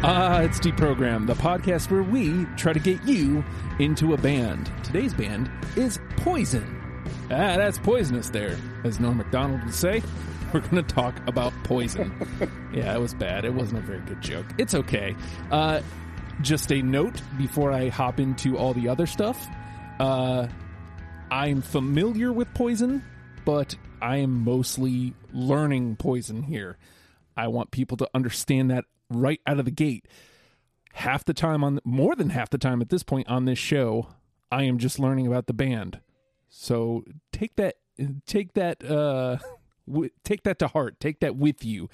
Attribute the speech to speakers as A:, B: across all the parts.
A: Ah, it's Deprogram, the podcast where we try to get you into a band. Today's band is Poison. Ah, that's poisonous there, as Norm Macdonald would say. We're going to talk about poison. yeah, it was bad. It wasn't a very good joke. It's okay. Uh, just a note before I hop into all the other stuff. Uh, I'm familiar with poison, but I am mostly learning poison here. I want people to understand that right out of the gate. Half the time on more than half the time at this point on this show, I am just learning about the band. So take that take that uh w- take that to heart. Take that with you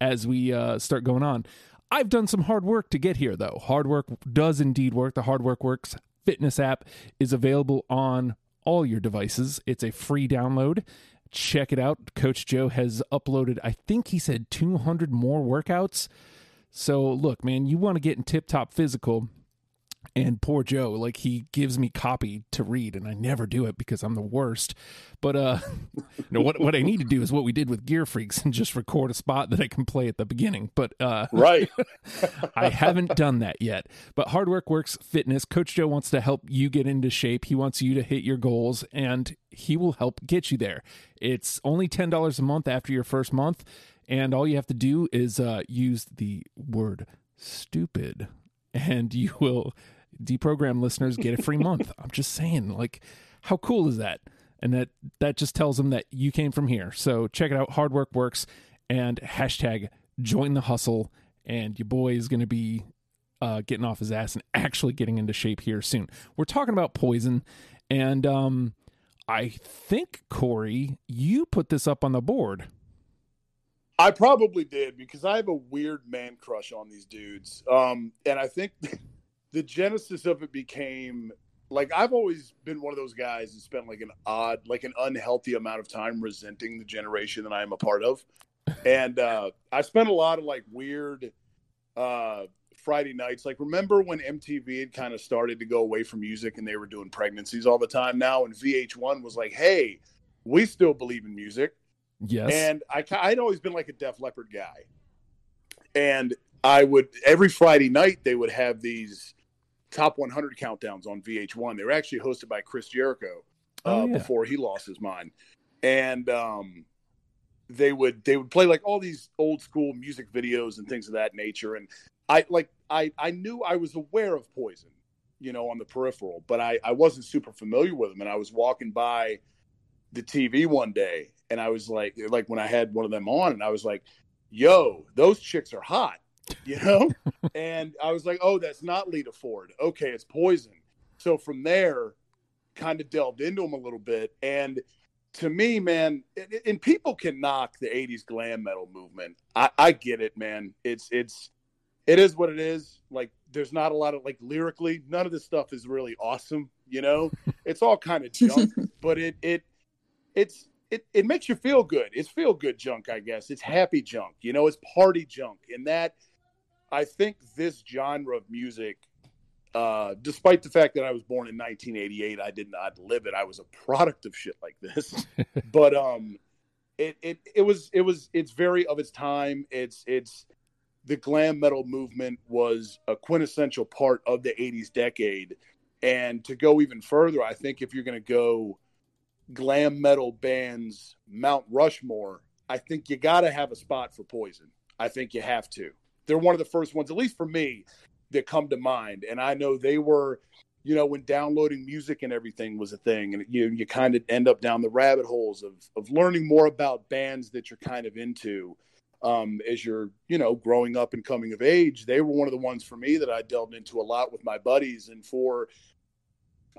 A: as we uh start going on. I've done some hard work to get here though. Hard work does indeed work. The Hard Work Works fitness app is available on all your devices. It's a free download. Check it out. Coach Joe has uploaded, I think he said 200 more workouts. So, look, man, you want to get in tip top physical. And poor Joe, like he gives me copy to read, and I never do it because I'm the worst. But uh, no, what what I need to do is what we did with Gear Freaks and just record a spot that I can play at the beginning. But uh,
B: right,
A: I haven't done that yet. But Hard Work Works Fitness, Coach Joe wants to help you get into shape. He wants you to hit your goals, and he will help get you there. It's only ten dollars a month after your first month, and all you have to do is uh, use the word stupid, and you will deprogram listeners get a free month. I'm just saying, like, how cool is that? And that that just tells them that you came from here. So check it out. Hard work works, and hashtag join the hustle. And your boy is going to be uh, getting off his ass and actually getting into shape here soon. We're talking about poison, and um, I think Corey, you put this up on the board.
B: I probably did because I have a weird man crush on these dudes, um, and I think. the genesis of it became like I've always been one of those guys that spent like an odd, like an unhealthy amount of time resenting the generation that I am a part of. And uh I spent a lot of like weird uh Friday nights. Like remember when MTV had kind of started to go away from music and they were doing pregnancies all the time now and VH1 was like, "Hey, we still believe in music."
A: Yes.
B: And I I'd always been like a Def Leppard guy. And I would every Friday night they would have these top 100 countdowns on VH1. They were actually hosted by Chris Jericho uh, oh, yeah. before he lost his mind, and um, they would they would play like all these old school music videos and things of that nature. And I like I I knew I was aware of Poison, you know, on the peripheral, but I I wasn't super familiar with them. And I was walking by the TV one day, and I was like like when I had one of them on, and I was like, "Yo, those chicks are hot." you know? and I was like, oh, that's not Lita Ford. Okay, it's Poison. So from there, kind of delved into them a little bit. And to me, man, and people can knock the 80s glam metal movement. I, I get it, man. It's, it's, it is what it is. Like, there's not a lot of, like, lyrically, none of this stuff is really awesome, you know? It's all kind of junk, but it, it, it's, it, it makes you feel good. It's feel good junk, I guess. It's happy junk, you know, it's party junk. And that I think this genre of music, uh, despite the fact that I was born in 1988, I did not live it. I was a product of shit like this. but um, it it it was it was it's very of its time. It's it's the glam metal movement was a quintessential part of the 80s decade. And to go even further, I think if you're going to go glam metal bands, Mount Rushmore, I think you got to have a spot for Poison. I think you have to they're one of the first ones, at least for me, that come to mind. And I know they were, you know, when downloading music and everything was a thing, and you you kind of end up down the rabbit holes of of learning more about bands that you're kind of into um, as you're, you know, growing up and coming of age. They were one of the ones for me that I delved into a lot with my buddies, and for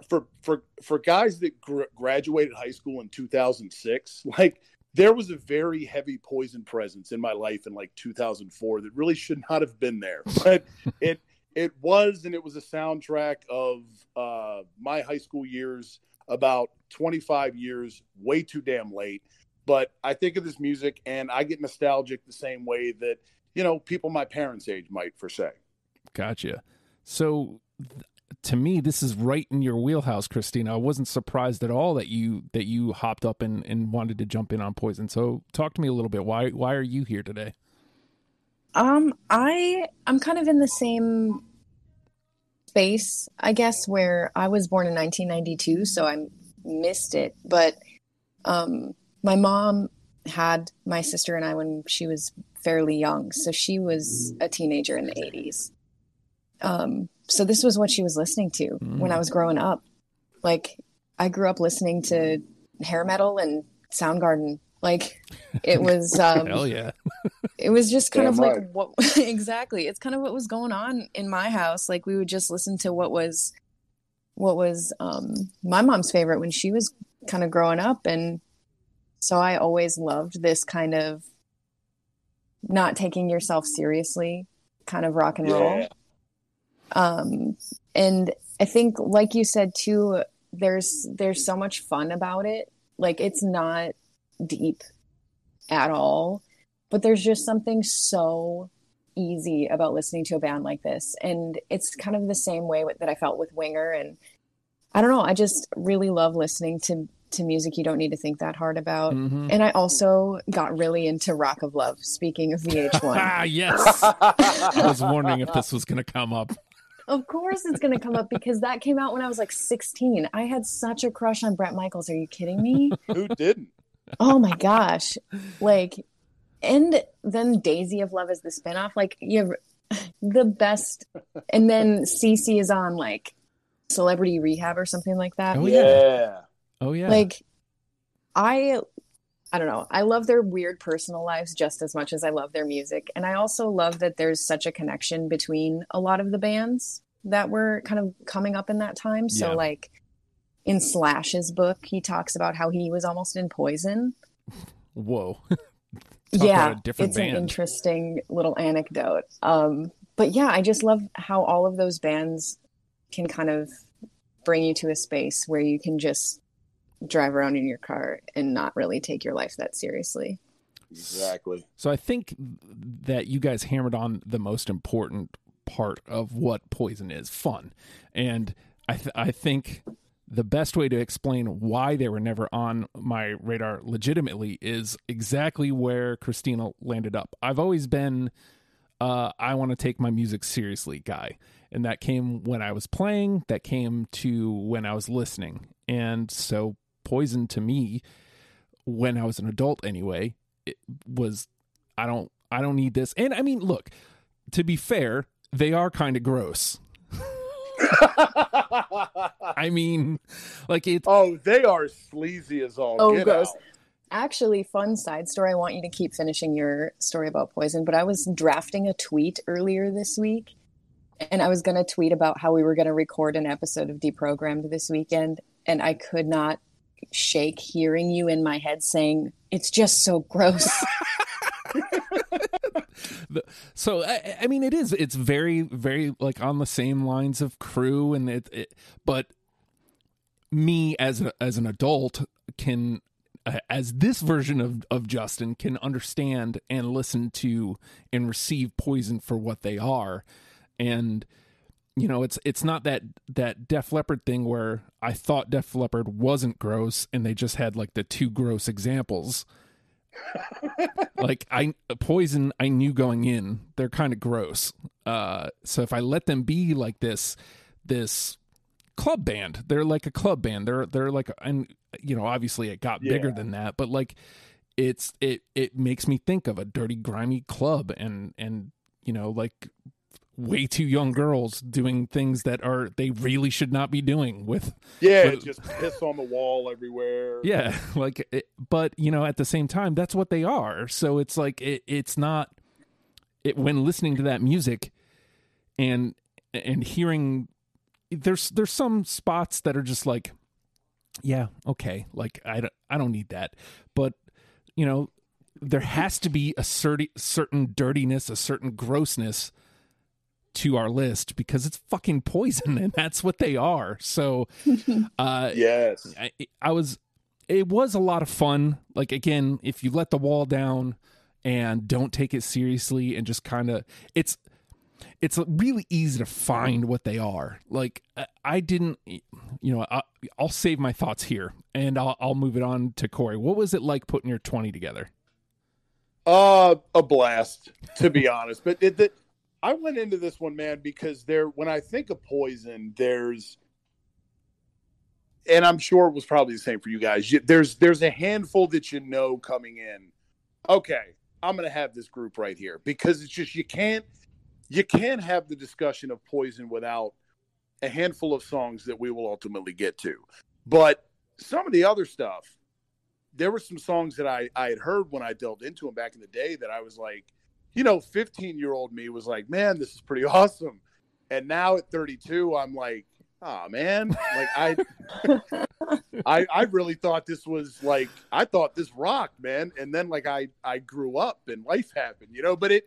B: for for for guys that gr- graduated high school in 2006 like there was a very heavy poison presence in my life in like 2004 that really should not have been there. But it it was and it was a soundtrack of uh, my high school years about 25 years way too damn late. But i think of this music and i get nostalgic the same way that you know people my parents age might for say
A: gotcha. So to me this is right in your wheelhouse christina. I wasn't surprised at all that you that you hopped up and, and wanted to jump in on poison. So talk to me a little bit. Why why are you here today?
C: Um, I I'm kind of in the same space, I guess, where I was born in 1992, so I missed it. But um, my mom had my sister and I when she was fairly young, so she was a teenager in the 80s. Um, so this was what she was listening to when I was growing up. Like I grew up listening to hair metal and Soundgarden. Like it was um
A: Hell yeah.
C: it was just kind
B: Damn
C: of like what exactly it's kind of what was going on in my house like we would just listen to what was what was um my mom's favorite when she was kind of growing up and so i always loved this kind of not taking yourself seriously kind of rock and roll
B: Yeah.
C: Um and i think like you said too there's there's so much fun about it like it's not deep at all but there's just something so easy about listening to a band like this and it's kind of the same way that i felt with winger and i don't know i just really love listening to to music you don't need to think that hard about
A: Mhm.
C: and i also got really into rock of love speaking of vh1
A: Ah, yes. I was wondering if this was going to come up.
C: Of course it's going to come up because that came out when I was like 16. I had such a crush on Bret Michaels. Are you kidding me?
B: Who didn't?
C: oh my gosh. Like, and then Daisy of Love is the spinoff. Like, you have the best. And then Cece is on like Celebrity Rehab or something like that.
A: Oh, yeah.
B: yeah.
A: Oh, yeah.
C: Like, I. I don't know. I love their weird personal lives just as much as I love their music. And I also love that there's such a connection between a lot of the bands that were kind of coming up in that time. So,
A: Yeah.
C: like in Slash's book, he talks about how he was almost in Poison.
A: Whoa.
C: Yeah, it's
A: band.
C: an interesting little anecdote. Um, but yeah, I just love how all of those bands can kind of bring you to a space where you can just drive around in your car and not really take your life that seriously.
B: Exactly.
A: So I think that you guys hammered on the most important part of what poison is fun. And I, th- I think the best way to explain why they were never on my radar legitimately is exactly where Christina landed up. I've always been uh, I want to take my music seriously guy. And that came when I was playing, that came to when I was listening. And so Poison to me, when I was an adult anyway, it was I don't I don't need this. And I mean, look, to be fair, they are kind of gross. I mean, like it
B: oh, they are sleazy as all.
C: Oh,
B: get
C: gross.
B: out.
C: Actually, fun side story. I want you to keep finishing your story about poison, but I was drafting a tweet earlier this week and I was going to tweet about how we were going to record an episode of Deprogrammed this weekend. And I could not shake hearing you in my head saying, it's just so gross.
A: so I, I mean it is it's very very like on the same lines of Crüe and it, it but me as a, as an adult can uh, as this version of of Justin can understand and listen to and receive poison for what they are and you know it's it's not that that Def Leppard thing where I thought Def Leppard wasn't gross and they just had like the two gross examples like I poison I knew going in they're kind of gross. Uh so if I let them be like this this club band, they're like a club band. They're they're like and you know obviously it got bigger than that, but like it's it it makes me think of a dirty grimy club and and you know like way too young girls doing things that are they really should not be doing with
B: Yeah,
A: But-
B: just piss on the wall everywhere.
A: yeah, like, it, but you know, at the same time, that's what they are. So it's like it, it's not. It when listening to that music, and and hearing, there's there's some spots that are just like, yeah, okay, like I don't I don't need that, but you know, there has to be a certain certain dirtiness, a certain grossness to our list because it's fucking poison and that's what they are. So, uh,
B: Yes.
A: I, I was it was a lot of fun like again if you let the wall down and don't take it seriously and just kind of it's it's really easy to find what they are like I- didn't you know I, i'll save my thoughts here and I'll, I'll move it on to corey what was it like putting your 20 together
B: Uh, a blast, to be honest. But it, the, I went into this one, man, because there. When I think of poison, there's, and I'm sure it was probably the same for you guys. There's there's a handful that you know coming in. Okay, I'm gonna have this group right here because it's just you can't you can't have the discussion of poison without a handful of songs that we will ultimately get to. But some of the other stuff, there were some songs that I, I had heard when I delved into them back in the day that I was like, you know, 15 year old me was like, man, this is pretty awesome. And now at 32, I'm like, oh man, like I, I, I really thought this was like, I thought this rocked, man. And then like I, I grew up and life happened, you know, but it,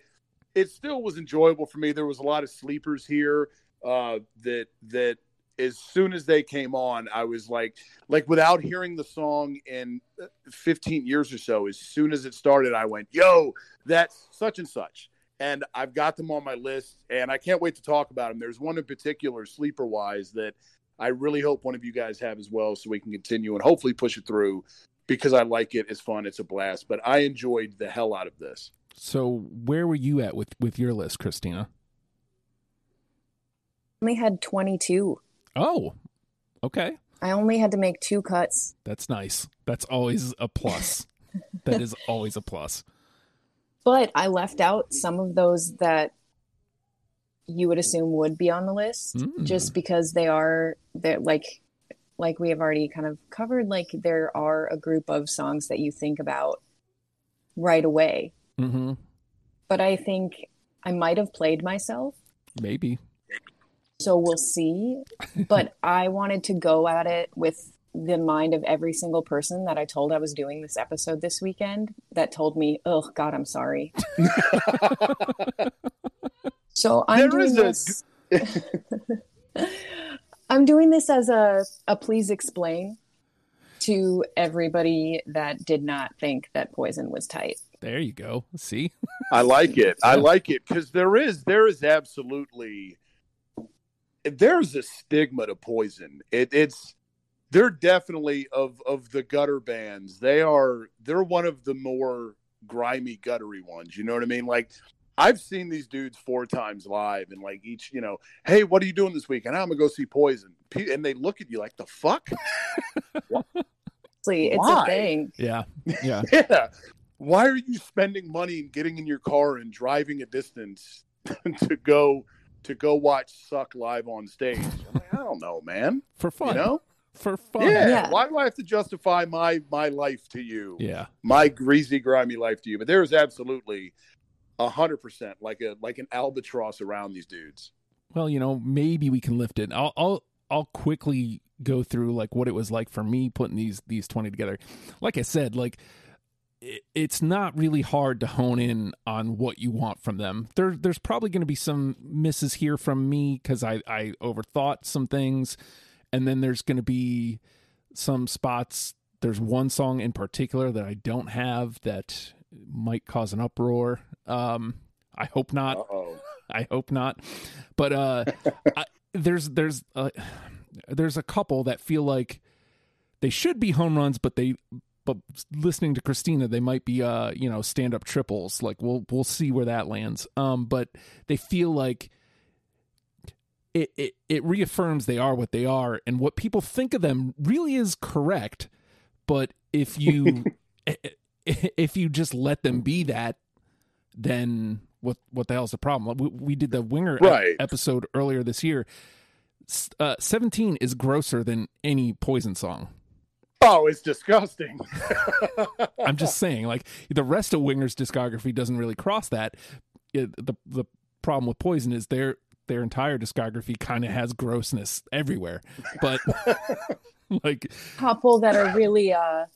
B: it still was enjoyable for me. There was a lot of sleepers here uh, that that as soon as they came on, I was like, like without hearing the song in uh, 15 years or so, as soon as it started, I went, yo, that's such and such. And I've got them on my list and I can't wait to talk about them. There's one in particular, sleeper wise, that I really hope one of you guys have as well so we can continue and hopefully push it through because I like it. It's fun. It's a blast. But I enjoyed the hell out of this.
A: So where were you at with, with your list, Christina?
C: only had 22.
A: Oh, okay.
C: I only had to make two cuts.
A: That's nice. That's always a plus. that is always a plus.
C: But I left out some of those that you would assume would be on the list
A: Mm.
C: just because they are they're like like we have already kind of covered like there are a group of songs that you think about right away.
A: Mm-hmm.
C: But I think I might have played myself
A: Maybe.
C: So we'll see. But I wanted to go at it with the mind of every single person that I told I was doing this episode this weekend that told me, "Oh God, I'm sorry." so I'm
B: There
C: doing this. I'm doing this as a a please explain to everybody that did not think that poison was tight.
A: There you go. See?
B: I like it. I like it because there is there is absolutely there's a stigma to poison. It, it's they're definitely of of the gutter bands. They are they're one of the more grimy guttery ones. You know what I mean? Like I've seen these dudes four times live, and like each, you know, hey, what are you doing this week? And ah, I'm gonna go see Poison, and they look at you like the fuck.
C: See, it's
B: Why?
C: a thing.
A: Yeah. Yeah.
B: yeah. Why are you spending money and getting in your car and driving a distance to go to go watch Suck live on stage? I'm like, I don't know, man.
A: For fun.
B: You know?
A: For fun.
B: Yeah.
C: Yeah.
B: Why do I have to justify my my life to you?
A: Yeah.
B: My greasy, grimy life to you? But there is absolutely a hundred percent like a like an albatross around these dudes.
A: Well, you know, maybe we can lift it. I'll I'll I'll quickly go through like what it was like for me putting these these 20 together. Like I said, like it, it's not really hard to hone in on what you want from them. There there's probably going to be some misses here from me cuz I I overthought some things and then there's going to be some spots there's one song in particular that I don't have that might cause an uproar. Um I hope not.
B: Uh oh.
A: I hope not. But uh, I, there's there's uh, there's a couple that feel like they should be home runs, but they but listening to Christina, they might be uh you know stand up triples. Like we'll we'll see where that lands. Um, but they feel like. It, it it reaffirms they are what they are and what people think of them really is correct but if you if you just let them be that then what what the hell's the problem? We, we did the winger
B: Right.
A: episode earlier this year. S- Uh, Seventeen is grosser than any Poison song.
B: Oh, it's disgusting.
A: I'm just saying, like the rest of Winger's discography doesn't really cross that. It, the the problem with Poison is their their entire discography kind of has grossness everywhere, but like
C: Couple that are really uh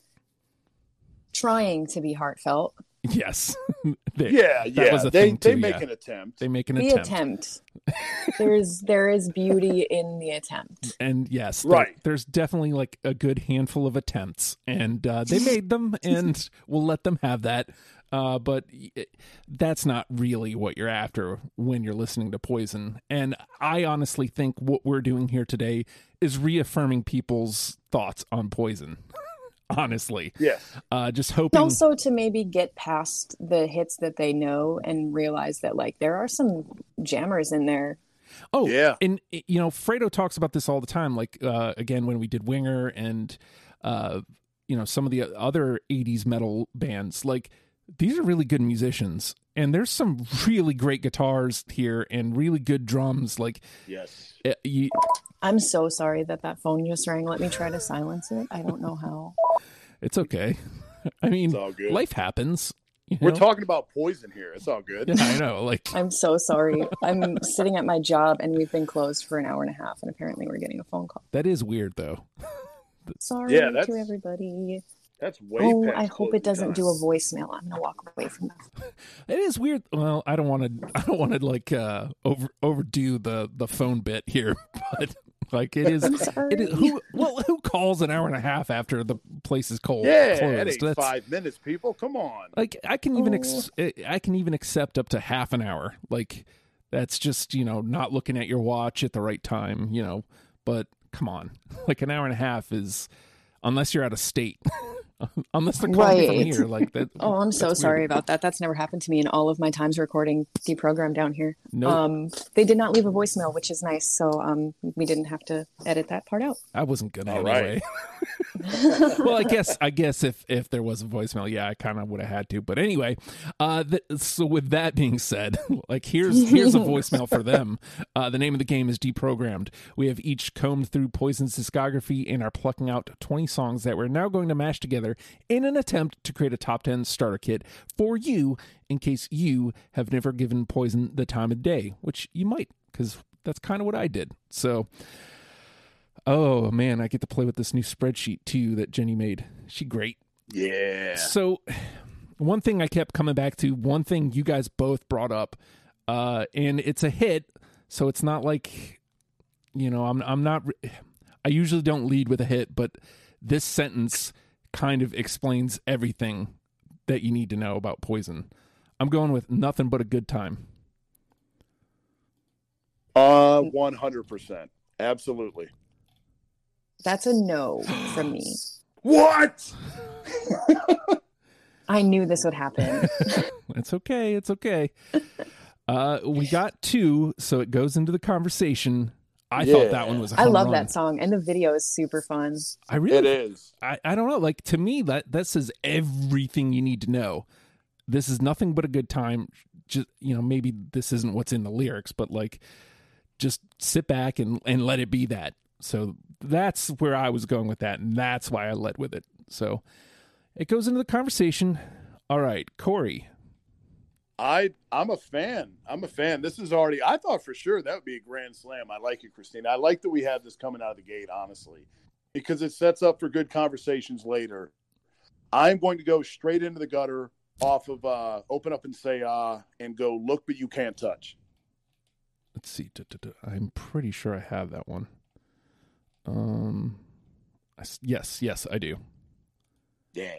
C: trying to be heartfelt.
A: yes, they,
B: yeah,
A: that
B: yeah.
A: was a
B: they
A: thing
B: they make
A: yeah.
B: an attempt.
A: they make an
C: the
A: attempt.
C: attempt. There's there is beauty in the attempt.
A: and yes, there-
B: Right.
A: there's definitely like a good handful of attempts, and uh, they made them, and we'll let them have that. Uh, but that's not really what you're after when you're listening to Poison. And I honestly think what we're doing here today is reaffirming people's thoughts on Poison. honestly.
B: Yes.
A: Uh, just hoping.
C: also to maybe get past the hits that they know and realize that like there are some jammers in there.
A: Oh,
B: Yeah.
A: And you know, Fredo talks about this all the time. Like uh, again, when we did Winger and uh, you know some of the other '80s metal bands, like these are really good musicians, and there's some really great guitars here and really good drums. Like
B: Yes.
A: uh, you,
C: I'm so sorry that that phone just rang. Let me try to silence it. I don't know how.
A: it's okay. I mean,
B: It's all good.
A: life happens. you
B: We're talking about poison here. It's all good.
A: Yeah, I know. Like
C: I'm so sorry. I'm sitting at my job and we've been closed for an hour and a half, and apparently we're getting a phone call.
A: that is weird, though.
C: Sorry
B: Yeah, that's-
C: to everybody.
B: That's way.
C: Oh,
B: past
C: I hope it doesn't
B: time.
C: do a voicemail. I'm gonna walk away from that.
A: It is weird. Well, I don't want to. I don't want to like uh, over overdo the the phone bit here, but like it is, it is who well who calls an hour and a half after the place is cold
B: Yeah,
A: closed?
B: that ain't
A: That's-
B: five minutes, people. Come on.
A: Like I can even
C: Oh.
A: ex- I can even accept up to half an hour. Like that's just you know not looking at your watch at the right time. You know, but come on, like an hour and a half is unless you're out of state. unless they're calling you from
C: Right.
A: here, like that.
C: Oh, I'm so
A: that's
C: sorry
A: weird.
C: about that. That's never happened to me in all of my times recording deprogram down here.
A: No,
C: Um, they did not leave a voicemail, which is nice. So um, we didn't have to edit that part out.
A: I wasn't gonna
B: All
A: anyway. well, I guess I guess if if there was a voicemail, yeah, I kind of would have had to. But anyway, uh, th- so with that being said, like here's here's a voicemail for them. Uh, the name of the game is deprogrammed. We have each combed through Poison's discography and are plucking out 20 songs that we're now going to mash together in an attempt to create a top 10 starter kit for you in case you have never given Poison the time of day, which you might, because that's kind of what I did. So. Oh man, I get to play with this new spreadsheet too that Jenny made. She great.
B: Yeah.
A: So one thing I kept coming back to, one thing you guys both brought up, uh, and it's a hit, so it's not like you know, I'm I'm not I usually don't lead with a hit, but this sentence kind of explains everything that you need to know about poison. I'm going with nothing but a good time.
B: Uh, one hundred percent. Absolutely.
C: That's a no from me.
B: What?
C: I knew this would happen.
A: It's okay. It's okay. Uh, we got two, so it goes into the conversation. I thought that one was. I
C: I love that song, and the video is super fun.
A: I really.
B: It is.
A: I, I don't know. Like to me, that that says everything you need to know. This is nothing but a good time. Just you know, maybe this isn't what's in the lyrics, but like, just sit back and and let it be that. So that's where I was going with that, and that's why I led with it. So it goes into the conversation. All right, Corey.
B: I I'm a fan. I'm a fan. This is already. I thought for sure that would be a grand slam. I like it, Christina. I like that we have this coming out of the gate, honestly, because it sets up for good conversations later. I'm going to go straight into the gutter off of uh, open up and say ah and go look but you can't touch.
A: Let's see. I'm pretty sure I have that one. Um, yes, yes, I do.
B: Yeah.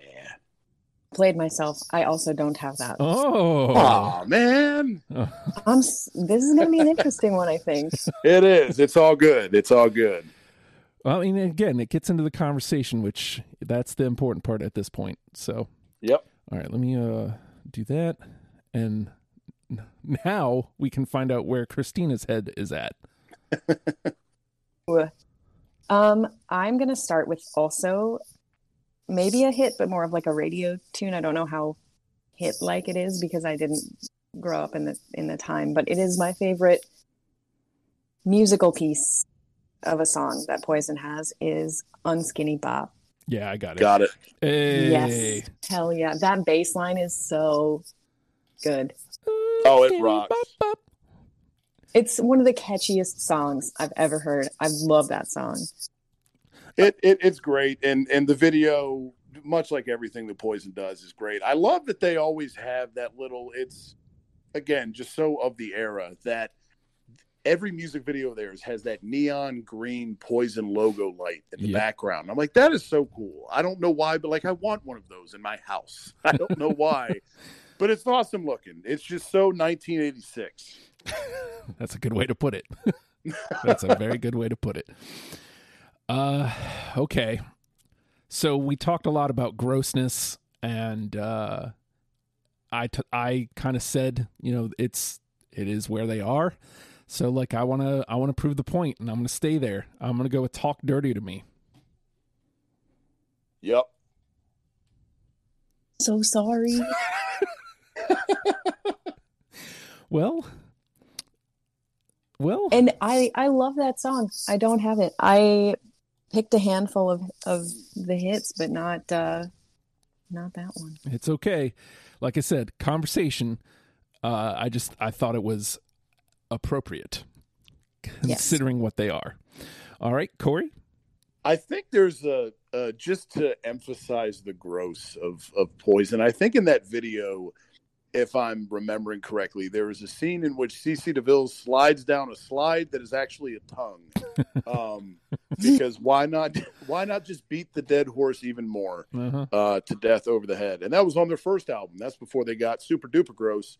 C: Played myself. I also don't have that.
A: Oh,
B: Aw, man.
C: I'm. s- This is going to be an interesting one, I think.
B: It is. It's all good. It's all good.
A: Well, I mean, again, it gets into the conversation, which that's the important part at this point. So,
B: Yep.
A: all right, let me uh do that, and n- now we can find out where Christina's head is at.
C: Um, I'm going to start with also maybe a hit, but more of like a radio tune. I don't know how hit like it is because I didn't grow up in the in the time, but it is my favorite musical piece of a song that Poison has is Unskinny Bop.
A: Yeah, I got it.
B: Got it.
A: Hey.
C: Yes. Hell yeah. That bass line is so good.
B: Oh, it rocks.
A: Bop, bop.
C: It's one of the catchiest songs I've ever heard. I love that song.
B: It, it it's great, and and the video, much like everything that Poison does, is great. I love that they always have that little. It's again just so of the era that every music video of theirs has that neon green Poison logo light in the background. I'm like, that is so cool. I don't know why, but like, I want one of those in my house. I don't know why, but it's awesome looking. It's just so 1986.
A: That's a good way to put it. That's a very good way to put it. Uh, okay. So we talked a lot about grossness, and uh, I t- I kind of said, you know, it's it is where they are. So like I want to I want to prove the point, and I'm going to stay there. I'm going to go with talk dirty to me.
B: Yep.
C: So sorry.
A: Well, well,
C: and I I love that song. I don't have it. I picked a handful of of the hits, but not uh not that one.
A: it's okay. Like I said, conversation. Uh, I just I thought it was appropriate, considering what they are. All right, Corey.
B: I think there's a uh, just to emphasize the gross of of poison. I think in that video, if I'm remembering correctly, there is a scene in which CC DeVille slides down a slide that is actually a tongue. Um, because why not? Why not just beat the dead horse even more
A: Uh-huh.
B: uh, to death over the head? And that was on their first album. That's before they got super duper gross.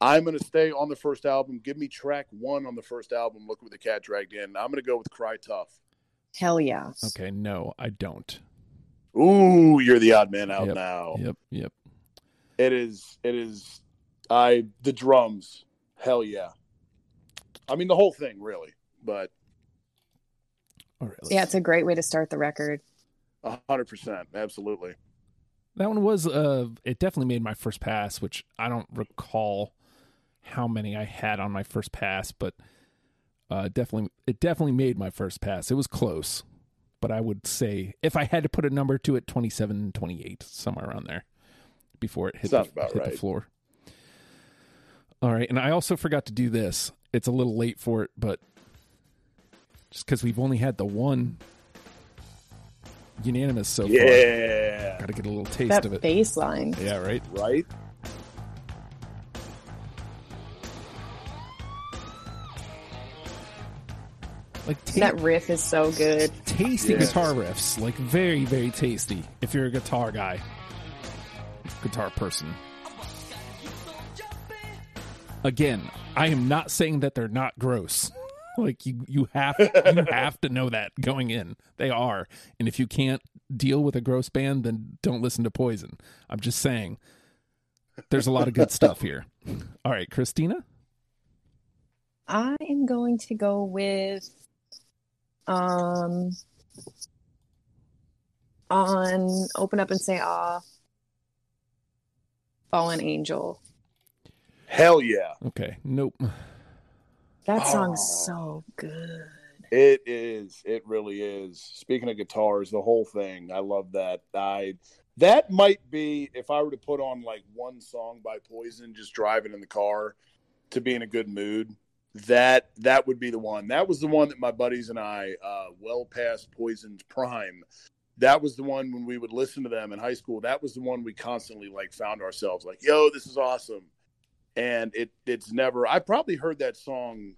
B: I'm going to stay on the first album. Give me track one on the first album. Look what the cat dragged in. I'm going to go with Cry Tough.
C: Hell yeah.
A: Okay, no, I don't.
B: Ooh, you're the odd man out
A: Yep.
B: now.
A: Yep, yep.
B: It is. It is. I the drums. Hell yeah. I mean the whole thing really, but
A: All right.
C: Yeah, it's a great way to start the record.
B: a hundred percent, absolutely.
A: That one was uh it definitely made my first pass, which I don't recall how many I had on my first pass, but uh definitely it definitely made my first pass. It was close. But I would say if I had to put a number to it 27 28 somewhere around there before it hit, the,
B: about
A: hit
B: right.
A: the floor. All right, and I also forgot to do this. It's a little late for it, but just cuz we've only had the one unanimous so far.
B: Yeah.
A: Got to get a little taste
C: That
A: of it.
C: Baseline.
A: Yeah, right.
B: Right?
A: Like ta-
C: That riff is so good.
A: tasty
B: Yeah.
A: guitar riffs, like very, very tasty. If you're a guitar guy, guitar person. Again, I am not saying that they're not gross. Like you, you have you have to know that going in. They are, and if you can't deal with a gross band, then don't listen to Poison. I'm just saying. There's a lot of good stuff here. All right, Christina.
C: I am going to go with um on Open Up and Say Ah Fallen Angel.
B: Hell yeah.
A: Okay, nope.
C: That
B: Oh.
C: song's so good.
B: It is. It really is. Speaking of guitars, the whole thing. I love that. I that might be if I were to put on like one song by Poison, just driving in the car to be in a good mood. That that would be the one. That was the one that my buddies and I, uh, well past Poison's prime. That was the one when we would listen to them in high school. That was the one we constantly like found ourselves like, "Yo, this is awesome." And it it's never. I probably heard that song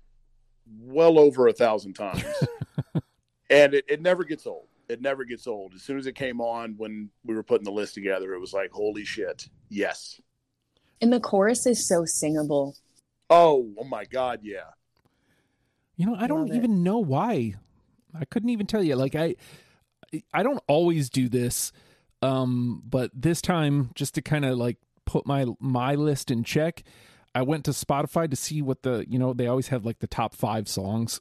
B: well over a thousand times and it, it never gets old it never gets old as soon as it came on when we were putting the list together it was like holy shit yes
C: And the chorus is so singable.
B: oh oh my god yeah
A: You know, I don't
C: it.
A: even know why. I couldn't even tell you. Like I I don't always do this. Um, but this time just to kind of like put my my list in check, I went to Spotify to see what the, you know, they always have like the top 5 songs.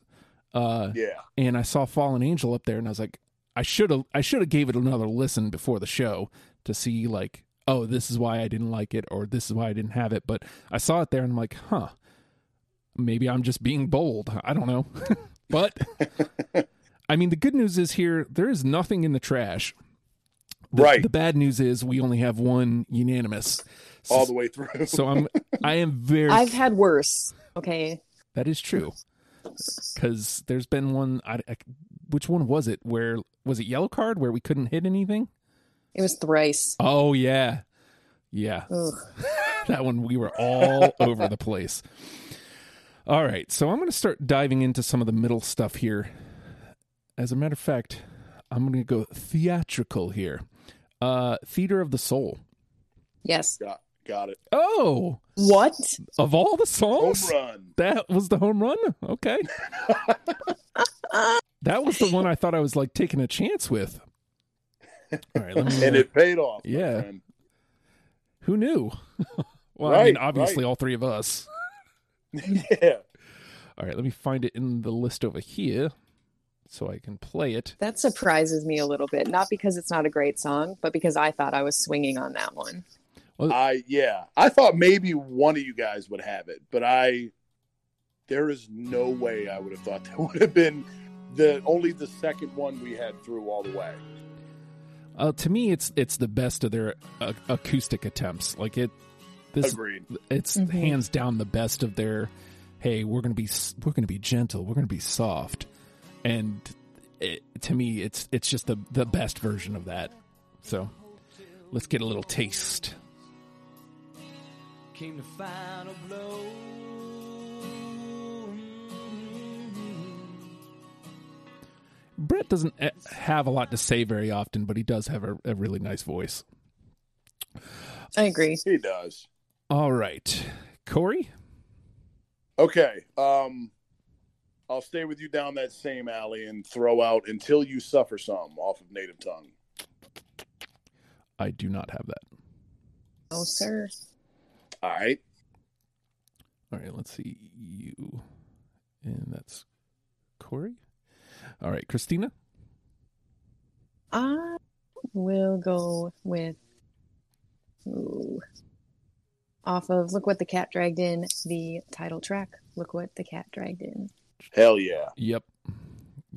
A: Uh
B: yeah
A: and I saw Fallen Angel up there and I was like I should have I should have gave it another listen before the show to see like oh this is why I didn't like it or this is why I didn't have it but I saw it there and I'm like huh maybe I'm just being bold I don't know but I mean the good news is here there is nothing in the trash the,
B: Right.
A: the bad news is we only have one unanimous
B: all the way through
A: so I'm I am very
C: I've had worse. Okay.
A: that is true. Because there's been one. I, I- which one was it? Where was it? Yellowcard where we couldn't hit anything?
C: It was thrice.
A: Oh yeah, yeah. That one we were all over the place. All right, so I'm going to start diving into some of the middle stuff here. As a matter of fact, I'm going to go theatrical here. Uh, Theater of the Soul.
C: Yes.
B: got, got it
A: Oh,
C: What?
A: of all the
B: home
A: songs,
B: run
A: that was the home run. Okay, that was the one I thought I was like taking a chance with. All right, let me,
B: and it paid off.
A: Yeah. who knew? well, I mean, obviously,
B: right.
A: all three of us.
B: yeah.
A: All right, let me find it in the list over here so I can play it.
C: That surprises me a little bit, not because it's not a great song, but because I thought I was swinging on that one.
B: I yeah. I thought maybe one of you guys would have it, but I there is no way I would have thought that would have been the only the second one we had through all the way.
A: Uh, to me, it's it's the best of their uh, acoustic attempts. Like it, this
B: Agreed.
A: it's
C: Mhm.
A: hands down the best of their. Hey, we're gonna be we're gonna be gentle. We're gonna be soft, and it, to me, it's it's just the the best version of that. So, let's get a little taste.
D: came to final blow.
A: Brett doesn't eh, have a lot to say very often, but he does have a, a really nice voice.
C: I agree.
B: He does.
A: All right, Corey.
B: Okay. Um I'll stay with you down that same alley and throw out until you suffer some off of native tongue.
A: I do not have that.
C: Oh, sir.
B: All right.
A: All right, let's see you, and that's Corey. All right, Christina.
C: I will go with ooh, off of Look What the Cat Dragged In, the title track. Look What the Cat Dragged In.
B: Hell yeah.
A: Yep.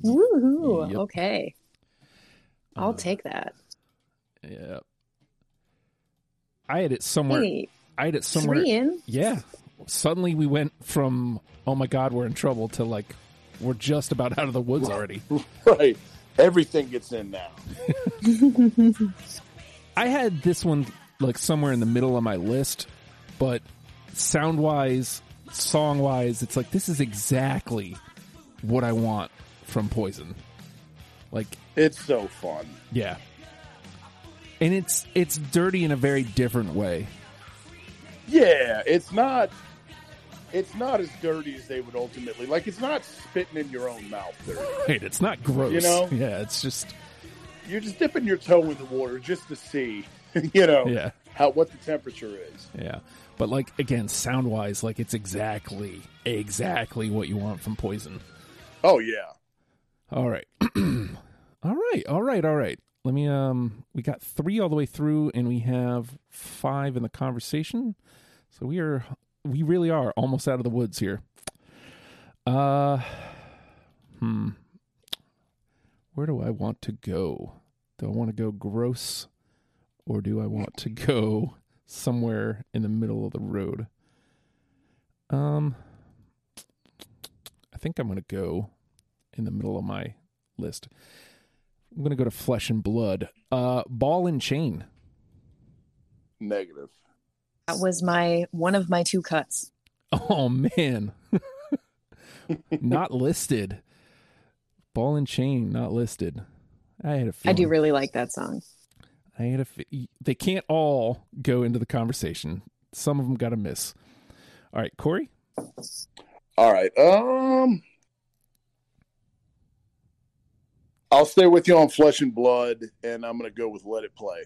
C: Woohoo!
A: Yep.
C: Okay. I'll
A: Uh,
C: take that.
A: Yep. I had it somewhere.
C: Hey,
A: I had it somewhere.
C: three in?
A: Yeah. Suddenly we went from oh my god we're in trouble to like we're just about out of the woods already.
B: Right. Everything gets in now.
A: I had this one like somewhere in the middle of my list, but sound wise, song wise, it's like this is exactly what I want from Poison. Like
B: It's so fun.
A: yeah. And it's it's dirty in a very different way.
B: Yeah, it's not it's not as dirty as they would ultimately like it's not spitting in your own mouth dirty.
A: Right, it's not gross.
B: You know?
A: Yeah, it's just
B: You're just dipping your toe in the water just to see, you know,
A: yeah.
B: How what the temperature is.
A: Yeah. But like again, sound wise, like it's exactly exactly what you want from Poison.
B: Oh yeah.
A: All right. all right. All right. All right. Let me um we got 3 all the way through and we have 5 in the conversation. So we are we really are almost out of the woods here. Uh hmm. Where do I want to go? Do I want to go gross or do I want to go somewhere in the middle of the road? Um I think I'm going to go in the middle of my list. I'm going to go to Flesh and Blood. Uh, Ball and Chain.
B: Negative.
C: That was my one of my two cuts.
A: Oh man, not listed. Ball and Chain not listed. I had a
C: I
A: feeling.
C: do really like that song.
A: I had a. fe- They can't all go into the conversation. Some of them got to miss. All right, Corey.
B: All right. Um I'll stay with you on flesh and blood and I'm gonna go with let it play.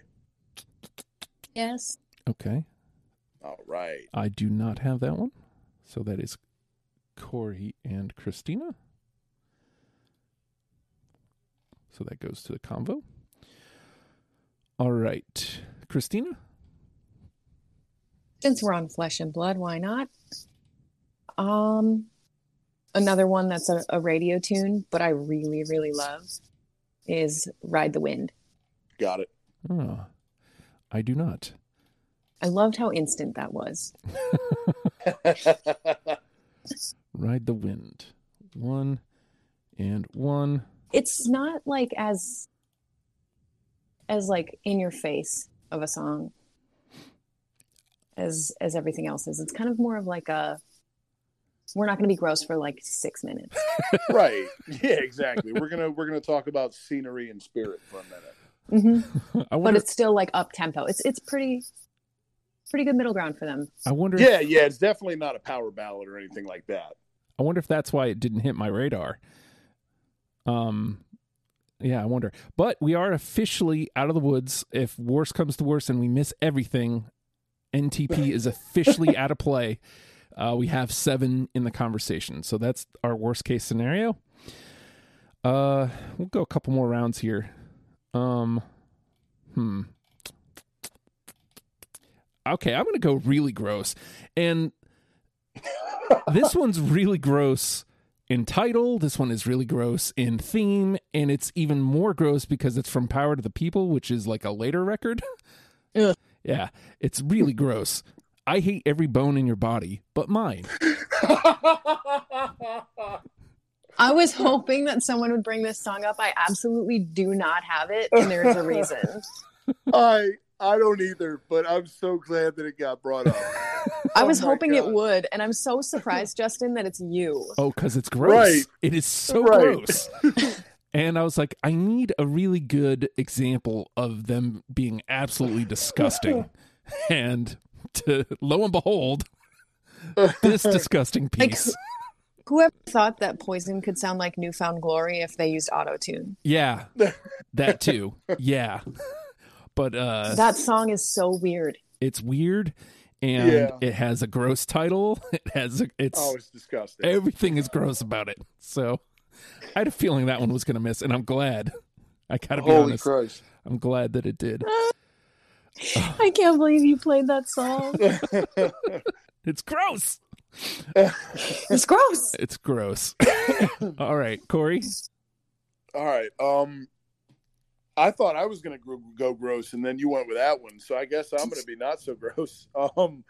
C: Yes.
A: Okay,
B: All right.
A: I do not have that one. So that is Corey and Christina. So that goes to the convo. All right, Christina.
C: Since we're on flesh and blood, why not? Um another one that's a, a radio tune, but I really, really love is Ride the Wind.
B: Got it.
A: Oh, I do not.
C: I loved how instant that was.
A: Ride the wind. One and one.
C: It's not like as as like in your face of a song as as everything else is. It's kind of more of like a we're not going to be gross for like 6 minutes.
B: right. Yeah, exactly. We're gonna we're gonna talk about scenery and spirit for a minute.
C: hmm
A: I
C: But it's still like up tempo. It's it's pretty pretty good middle ground for them.
A: I wonder.
B: Yeah,
A: If,
B: yeah, it's definitely not a power ballad or anything like that.
A: I wonder if that's why it didn't hit my radar. Um, Yeah, I wonder. But we are officially out of the woods. If worse comes to worse and we miss everything, NTP is officially out of play. Uh, we have seven in the conversation. So that's our worst case scenario. Uh, we'll go a couple more rounds here. Um, hmm. Okay, I'm going to go really gross. And this one's really gross in title. This one is really gross in theme. And it's even more gross because it's from Power to the People, which is like a later record.
C: Ugh.
A: Yeah, it's really gross. I hate every bone in your body, but mine.
C: I was hoping that someone would bring this song up. I absolutely do not have it, and there's a reason.
B: I I don't either, but I'm so glad that it got brought up.
C: I
B: Oh
C: was
B: my
C: hoping it would, and I'm so surprised, Justin, that it's you.
A: Oh, because it's gross.
B: Right.
A: It is so
B: Right.
A: gross. and I was like, I need a really good example of them being absolutely disgusting. and to lo and behold, this disgusting piece.
C: Whoever thought that Poison could sound like New Found Glory if they used auto tune?
A: Yeah. That too. Yeah. But uh
C: That song is so weird.
A: it's weird and
B: Yeah.
A: it has a gross title. It has a, it's
B: oh, it's disgusting.
A: everything is gross about it. So I had a feeling that one was going to miss and I'm glad. I got to be
B: Holy
A: honest.
B: Christ!
A: I'm glad that it did.
C: I can't believe you played that song.
A: It's gross.
C: It's gross.
A: It's gross. All right, Corey.
B: All right. Um, I thought I was going to go gross, and then you went with that one. So I guess I'm going to be not so gross. Um,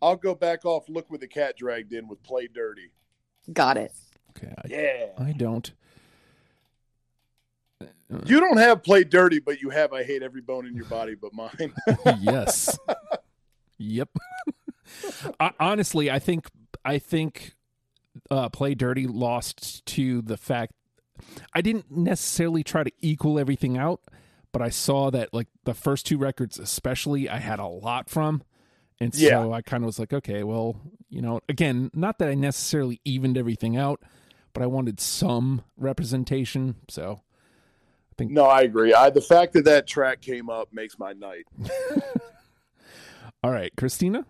B: I'll go back off. Look where the cat dragged in with "Play Dirty."
C: Got it.
A: Okay, I,
B: Yeah.
A: I don't.
B: You don't have "Play Dirty," but you have "I Hate Every Bone in Your Body But Mine."
A: yes. yep. I, honestly, I think I think uh, Play Dirty lost to the fact I didn't necessarily try to equal everything out, but I saw that like the first two records, especially, I had a lot from. And so
B: Yeah.
A: I kind of was like, okay, well, you know, again, not that I necessarily evened everything out, but I wanted some representation. So I think.
B: no, I agree. I the fact that that track came up makes my night.
A: All right, Christina.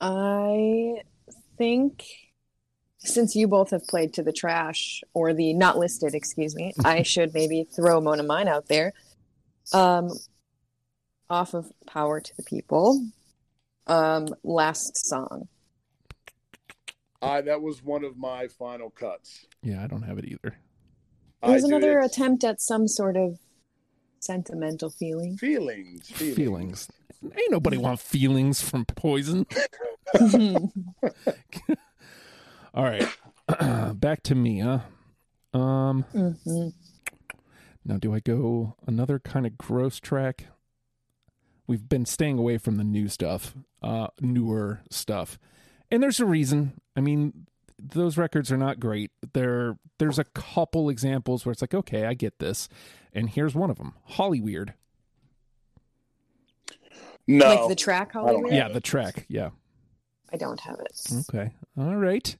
C: I think since you both have played to the trash or the not listed, excuse me, I should maybe throw Mona Mine out there. Um, off of Power to the People. Um, last song.
B: I that was one of my final cuts.
A: Yeah, I don't have it either.
C: It was
B: I
C: another
B: it's
C: attempt at some sort of sentimental feeling.
B: feelings, feelings.
A: Feelings. Ain't nobody want feelings from poison. All right. Back to me, huh? Um
C: Mhm.
A: now do I go another kind of gross track? We've been staying away from the new stuff, uh newer stuff. And there's a reason. I mean, those records are not great. There there's a couple examples where it's like, okay, I get this. And here's one of them. Hollyweird.
B: No,
C: Like the track
B: don't
C: Hollywood?
A: Yeah, the track. Yeah.
C: I don't have it.
A: Okay. All right.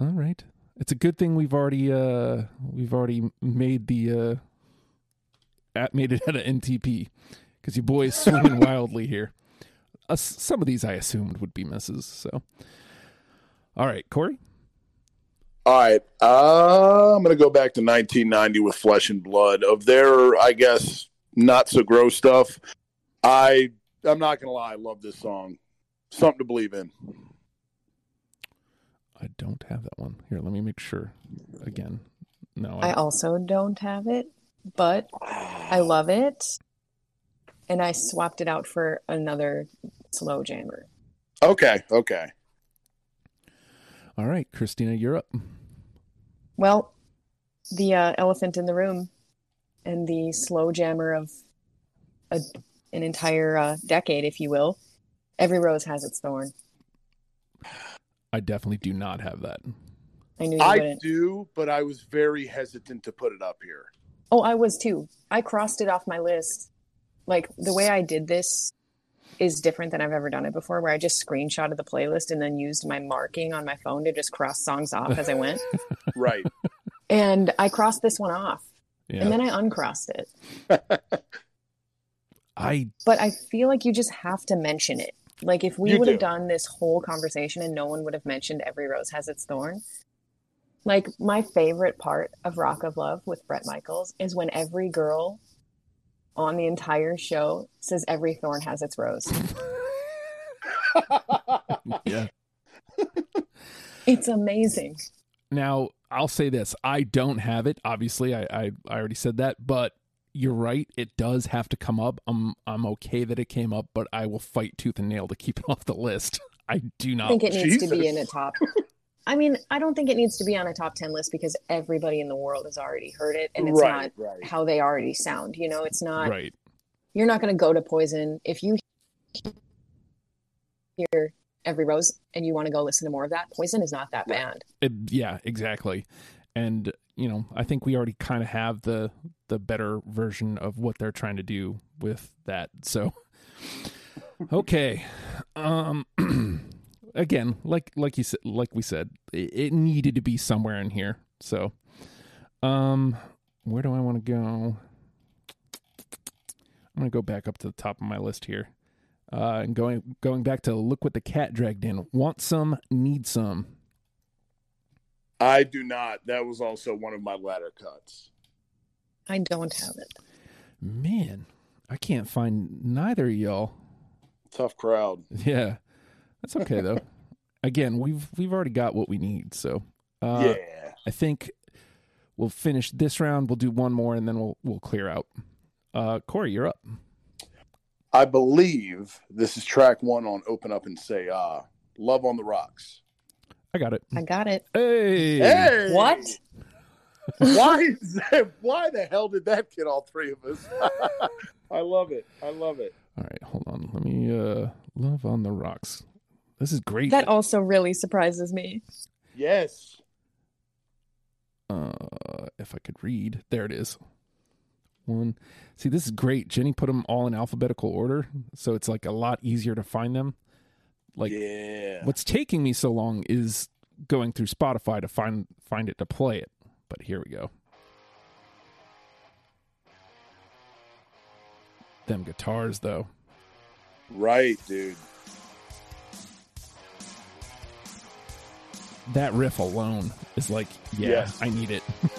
A: All right. It's a good thing we've already uh we've already made the uh at made it at an NTP because you boys swinging wildly here. Uh, some of these I assumed would be misses. So, all right, Corey.
B: All right, uh, I'm going to go back to 1990 with Flesh and Blood. Of their, I guess, not so gross stuff. I, I'm not going to lie, I love this song. Something to believe in.
A: I don't have that one here. Let me make sure again. No,
C: I also don't have it, but I love it. And I swapped it out for another slow jammer.
B: Okay, okay.
A: all right, Christina, you're up.
C: Well, the uh, elephant in the room and the slow jammer of a, an entire uh, decade, if you will. Every rose has its thorn.
A: I definitely do not have that.
C: I knew you
B: I do, but I was very hesitant to put it up here.
C: Oh, I was too. I crossed it off my list. Like the way I did this is different than I've ever done it before, where I just screenshotted the playlist and then used my marking on my phone to just cross songs off as I went.
B: Right.
C: And I crossed this one off
A: Yeah.
C: and then I uncrossed it.
A: I
C: But I feel like you just have to mention it. Like if we
B: You
C: would have
B: do.
C: done this whole conversation and no one would have mentioned every rose has its thorn. Like my favorite part of Rock of Love with Bret Michaels is when every girl on the entire show says every thorn has its rose.
A: yeah.
C: It's amazing.
A: Now, I'll say this. I don't have it. Obviously, I, I, I already said that, but you're right. It does have to come up. I'm I'm okay that it came up, but I will fight tooth and nail to keep it off the list. I do
C: I
A: not.
C: think it needs to be in a top. I mean, I don't think it needs to be on a top 10 list because everybody in the world has already heard it and it's
B: right,
C: not
B: right.
C: how they already sound. You know, it's not
A: right.
C: you're not going to go to Poison if you hear every rose and you want to go listen to more of that. Poison is not that band.
A: It- yeah, exactly. And you know, I think we already kind of have the the better version of what they're trying to do with that. So, okay. Um, again, like like you said, like we said, it, it needed to be somewhere in here. So, um, where do I want to go? I'm gonna go back up to the top of my list here. Uh, and going going back to look what the cat dragged in. Want some, need some.
B: I do not. That was also one of my ladder cuts.
C: I don't have it.
A: Man, I can't find neither of y'all.
B: Tough crowd.
A: Yeah, that's okay though. Again, we've we've already got what we need, so uh,
B: yeah.
A: I think we'll finish this round. We'll do one more, and then we'll we'll clear out. Uh, Corey, you're up.
B: I believe this is track one on Open Up and Say Ah. Love on the Rocks.
A: I got it.
C: I got it.
A: Hey,
B: Hey!
C: What?
B: Why is that? Why the hell did that get all three of us? I love it. I love it.
A: All right, hold on. Let me uh, love on the rocks. This is great.
C: That also really surprises me.
B: Yes.
A: uh, if I could read, there it is. One. See, this is great. Jenny put them all in alphabetical order, so it's like a lot easier to find them. Like
B: yeah.
A: what's taking me so long is going through Spotify to find find it to play it. But here we go. Them guitars though.
B: Right, dude.
A: That riff alone is like, yeah,
B: Yes.
A: I need it.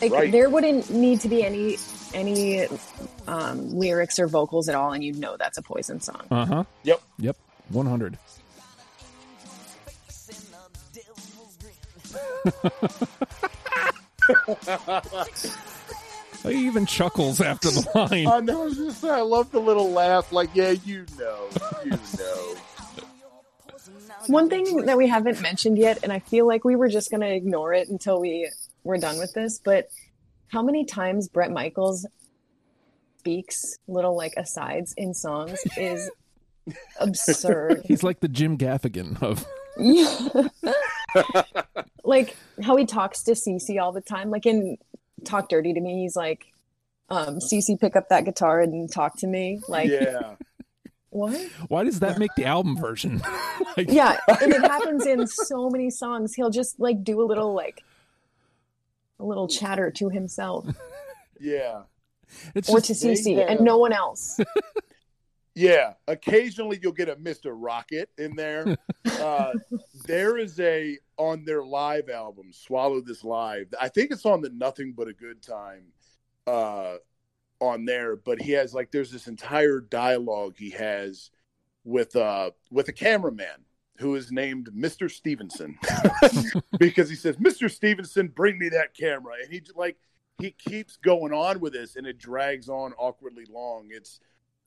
C: Like
B: Right.
C: there wouldn't need to be any any um, lyrics or vocals at all, and you'd know that's a Poison song.
A: Uh-huh.
B: Yep.
A: Yep. 100. He even chuckles after the line.
B: I know. I was just saying, I love the little laugh. Like, yeah, you know, you know.
C: One thing that we haven't mentioned yet, and I feel like we were just going to ignore it until we were done with this, but how many times Bret Michaels speaks little like asides in songs is absurd.
A: He's like the Jim Gaffigan of
C: like how he talks to C.C. all the time. Like in Talk Dirty to Me, he's like, um, C.C., pick up that guitar and talk to me. Like,
B: Yeah.
C: what?
A: Why does that make the album version? like,
C: Yeah, and it happens in so many songs. He'll just like do a little like a little chatter to himself
B: Yeah.
A: it's
C: or
A: just,
C: to
B: they C.C.
C: and no one else.
B: Yeah. Occasionally you'll get a Mr. Rocket in there. Uh, there is a, on their live album, Swallow This Live. I think it's on the Nothing But a Good Time uh, on there, but he has like, there's this entire dialogue he has with, uh, with a cameraman who is named Mr. Stevenson because he says, Mr. Stevenson, bring me that camera. And he like, he keeps going on with this and it drags on awkwardly long. It's,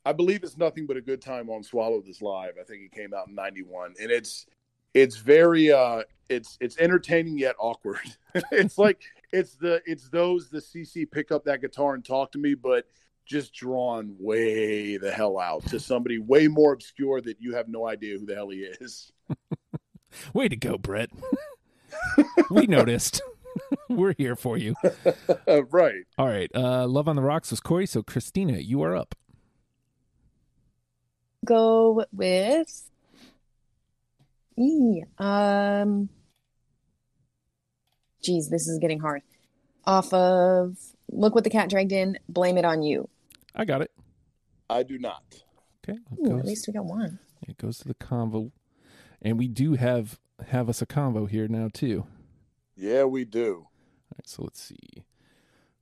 B: I believe it's nothing but a good time on Swallow This Live. I think it came out in '91, and it's it's very uh it's it's entertaining yet awkward. it's like it's the it's those the CC pick up that guitar and talk to me, but just drawn way the hell out to somebody way more obscure that you have no idea who the hell he is.
A: way to go, Bret. we noticed. We're here for you.
B: right.
A: All right. Uh, Love on the Rocks was Corey. So, Christina, you are up.
C: Go with E. Um, geez, this is getting hard. Off of Look What the Cat Dragged In, Blame It on You.
A: I got it.
B: I do not.
A: Okay.
C: Ooh,
A: goes-
C: at least we got one.
A: It goes to the convo, and we do have have us a convo here now too.
B: Yeah, we do.
A: All right, so let's see.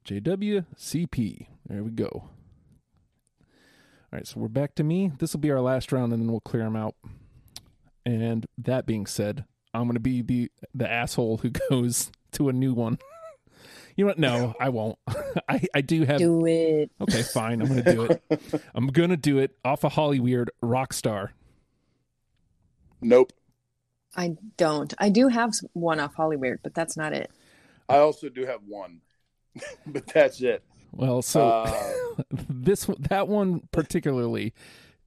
A: JWCP. There we go. All right, so we're back to me. This will be our last round, and then we'll clear them out. And that being said, I'm going to be the the asshole who goes to a new one. You know what? No, I won't. I I do have.
C: Do it.
A: Okay, fine. I'm going to do it. I'm going to do it off of Hollyweird Rockstar.
B: Nope.
C: I don't. I do have one off Hollyweird, but that's not it.
B: I also do have one, but that's it.
A: Well, so
B: Uh,
A: this that one particularly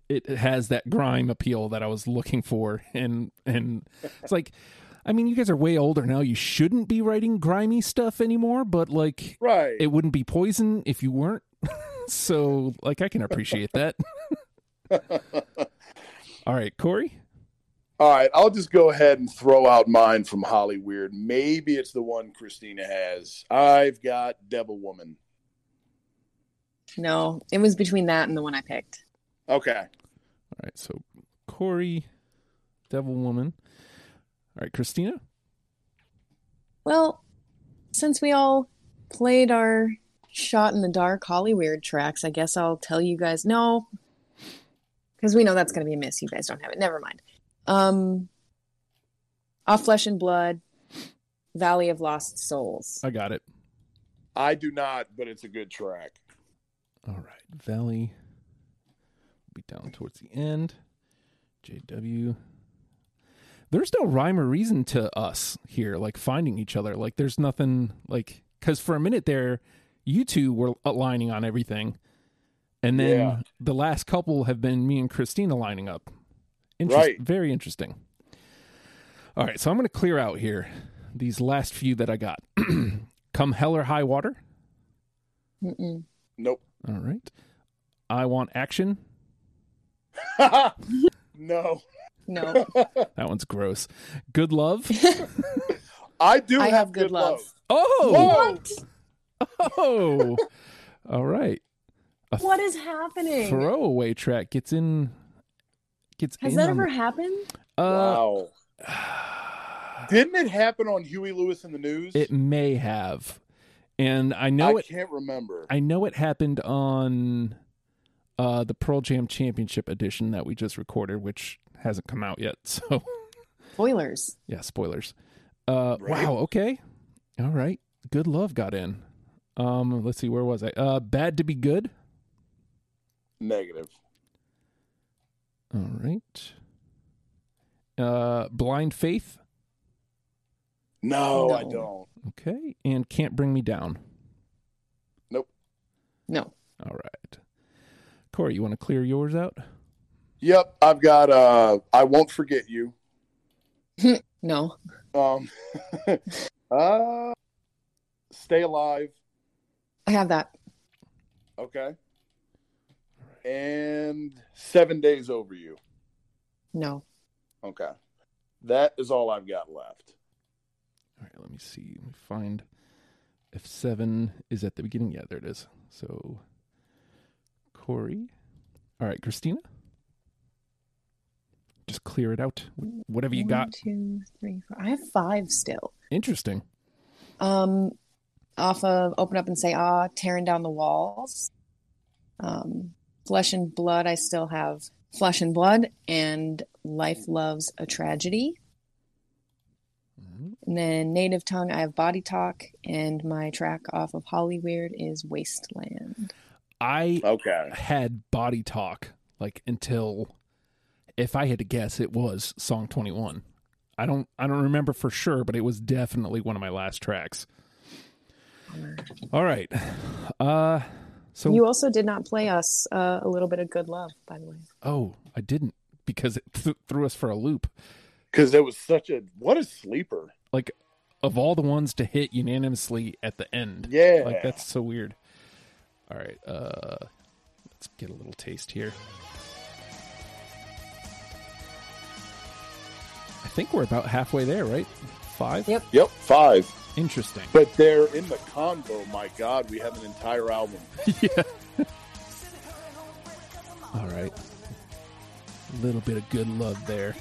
A: it has that grime appeal that I was looking for and and it's like I mean you guys are way older now you shouldn't be writing grimy stuff anymore but like
B: right.
A: it wouldn't be poison if you weren't so like I can appreciate that all right Corey
B: All right, I'll just go ahead and throw out mine from Hollyweird. Maybe it's the one Christina has. I've got Devil Woman.
C: No, it was between that and the one I picked.
B: Okay.
A: all right so Corey Devil Woman all right Christina
C: Well, since we all played our shot in the dark Hollyweird tracks, I guess I'll tell you guys no. Because we know that's going to be a miss. You guys don't have it. Never mind. Um, Off Flesh and Blood, Valley of Lost Souls.
A: I got it
B: I do not, but it's a good track.
A: All right, Valley will be down towards the end. JW. There's no rhyme or reason to us here, like finding each other. Like, there's nothing like because for a minute there, you two were aligning on everything, and then
B: Yeah.
A: the last couple have been me and Christina lining up. Interest-
B: Right.
A: Very interesting. All right, so I'm going to clear out here these last few that I got. Come hell or high water.
C: Mm-mm.
B: Nope.
A: All right. I want action.
B: no.
C: No,
A: That one's gross. Good love.
B: I do
C: I
B: have,
C: have good love.
A: Oh,
B: Whoa!
A: oh. All right. A
C: what is happening?
A: throwaway track gets in. Gets
C: Has
A: in
C: that
A: on-
C: ever happened?
A: Uh,
B: wow. Didn't it happen on Huey Lewis and the News?
A: it may have, and I know
B: I
A: it.
B: can't remember.
A: I know it happened on uh, the Pearl Jam Championship edition that we just recorded, which hasn't come out yet. So
C: Spoilers.
A: yeah, spoilers. Uh,
B: Right.
A: Wow. Okay. All right. Good love got in. Um, let's see. Where was I? Uh, bad to be good.
B: Negative.
A: All right. Uh, blind faith.
B: No, I don't.
A: Okay, and can't bring me down. Nope.
C: No.
A: All right. Corey, you want to clear yours out?
B: Yep, I've got uh I won't forget you.
C: No.
B: Um uh Stay alive.
C: I have that.
B: Okay. And 7 days over you.
C: No.
B: Okay. That is all I've got left.
A: All right, let me see. Let me find if seven is at the beginning. Yeah, there it is. So, Corey. All right, Christina. Just clear it out. Wh- Whatever you
C: One,
A: got.
C: two, three, four. I have five still.
A: Interesting.
C: Um, off of Open Up and Say Ah, Tearing Down the Walls. Um, Flesh and Blood, I still have Flesh and Blood and Life Loves a Tragedy. And then Native Tongue, I have Body Talk, and my track off of Hollyweird is Wasteland.
A: I
B: Okay.
A: had body talk like until if I had to guess it was song 21. I don't I don't remember for sure, but it was definitely one of my last tracks. All right. Uh so
C: You also did not play us uh, a little bit of Good Love, by the way.
A: oh, I didn't because it th- threw us for a loop.
B: Cuz it was such a what a sleeper.
A: Like of all the ones to hit unanimously at the end.
B: Yeah.
A: Like that's so weird. All right. Uh let's get a little taste here. I think we're about halfway there, right? Five?
C: Yep.
B: Yep, 5.
A: Interesting.
B: But they're in the combo. My God, we have an entire album.
A: yeah. All right. A little bit of good love there.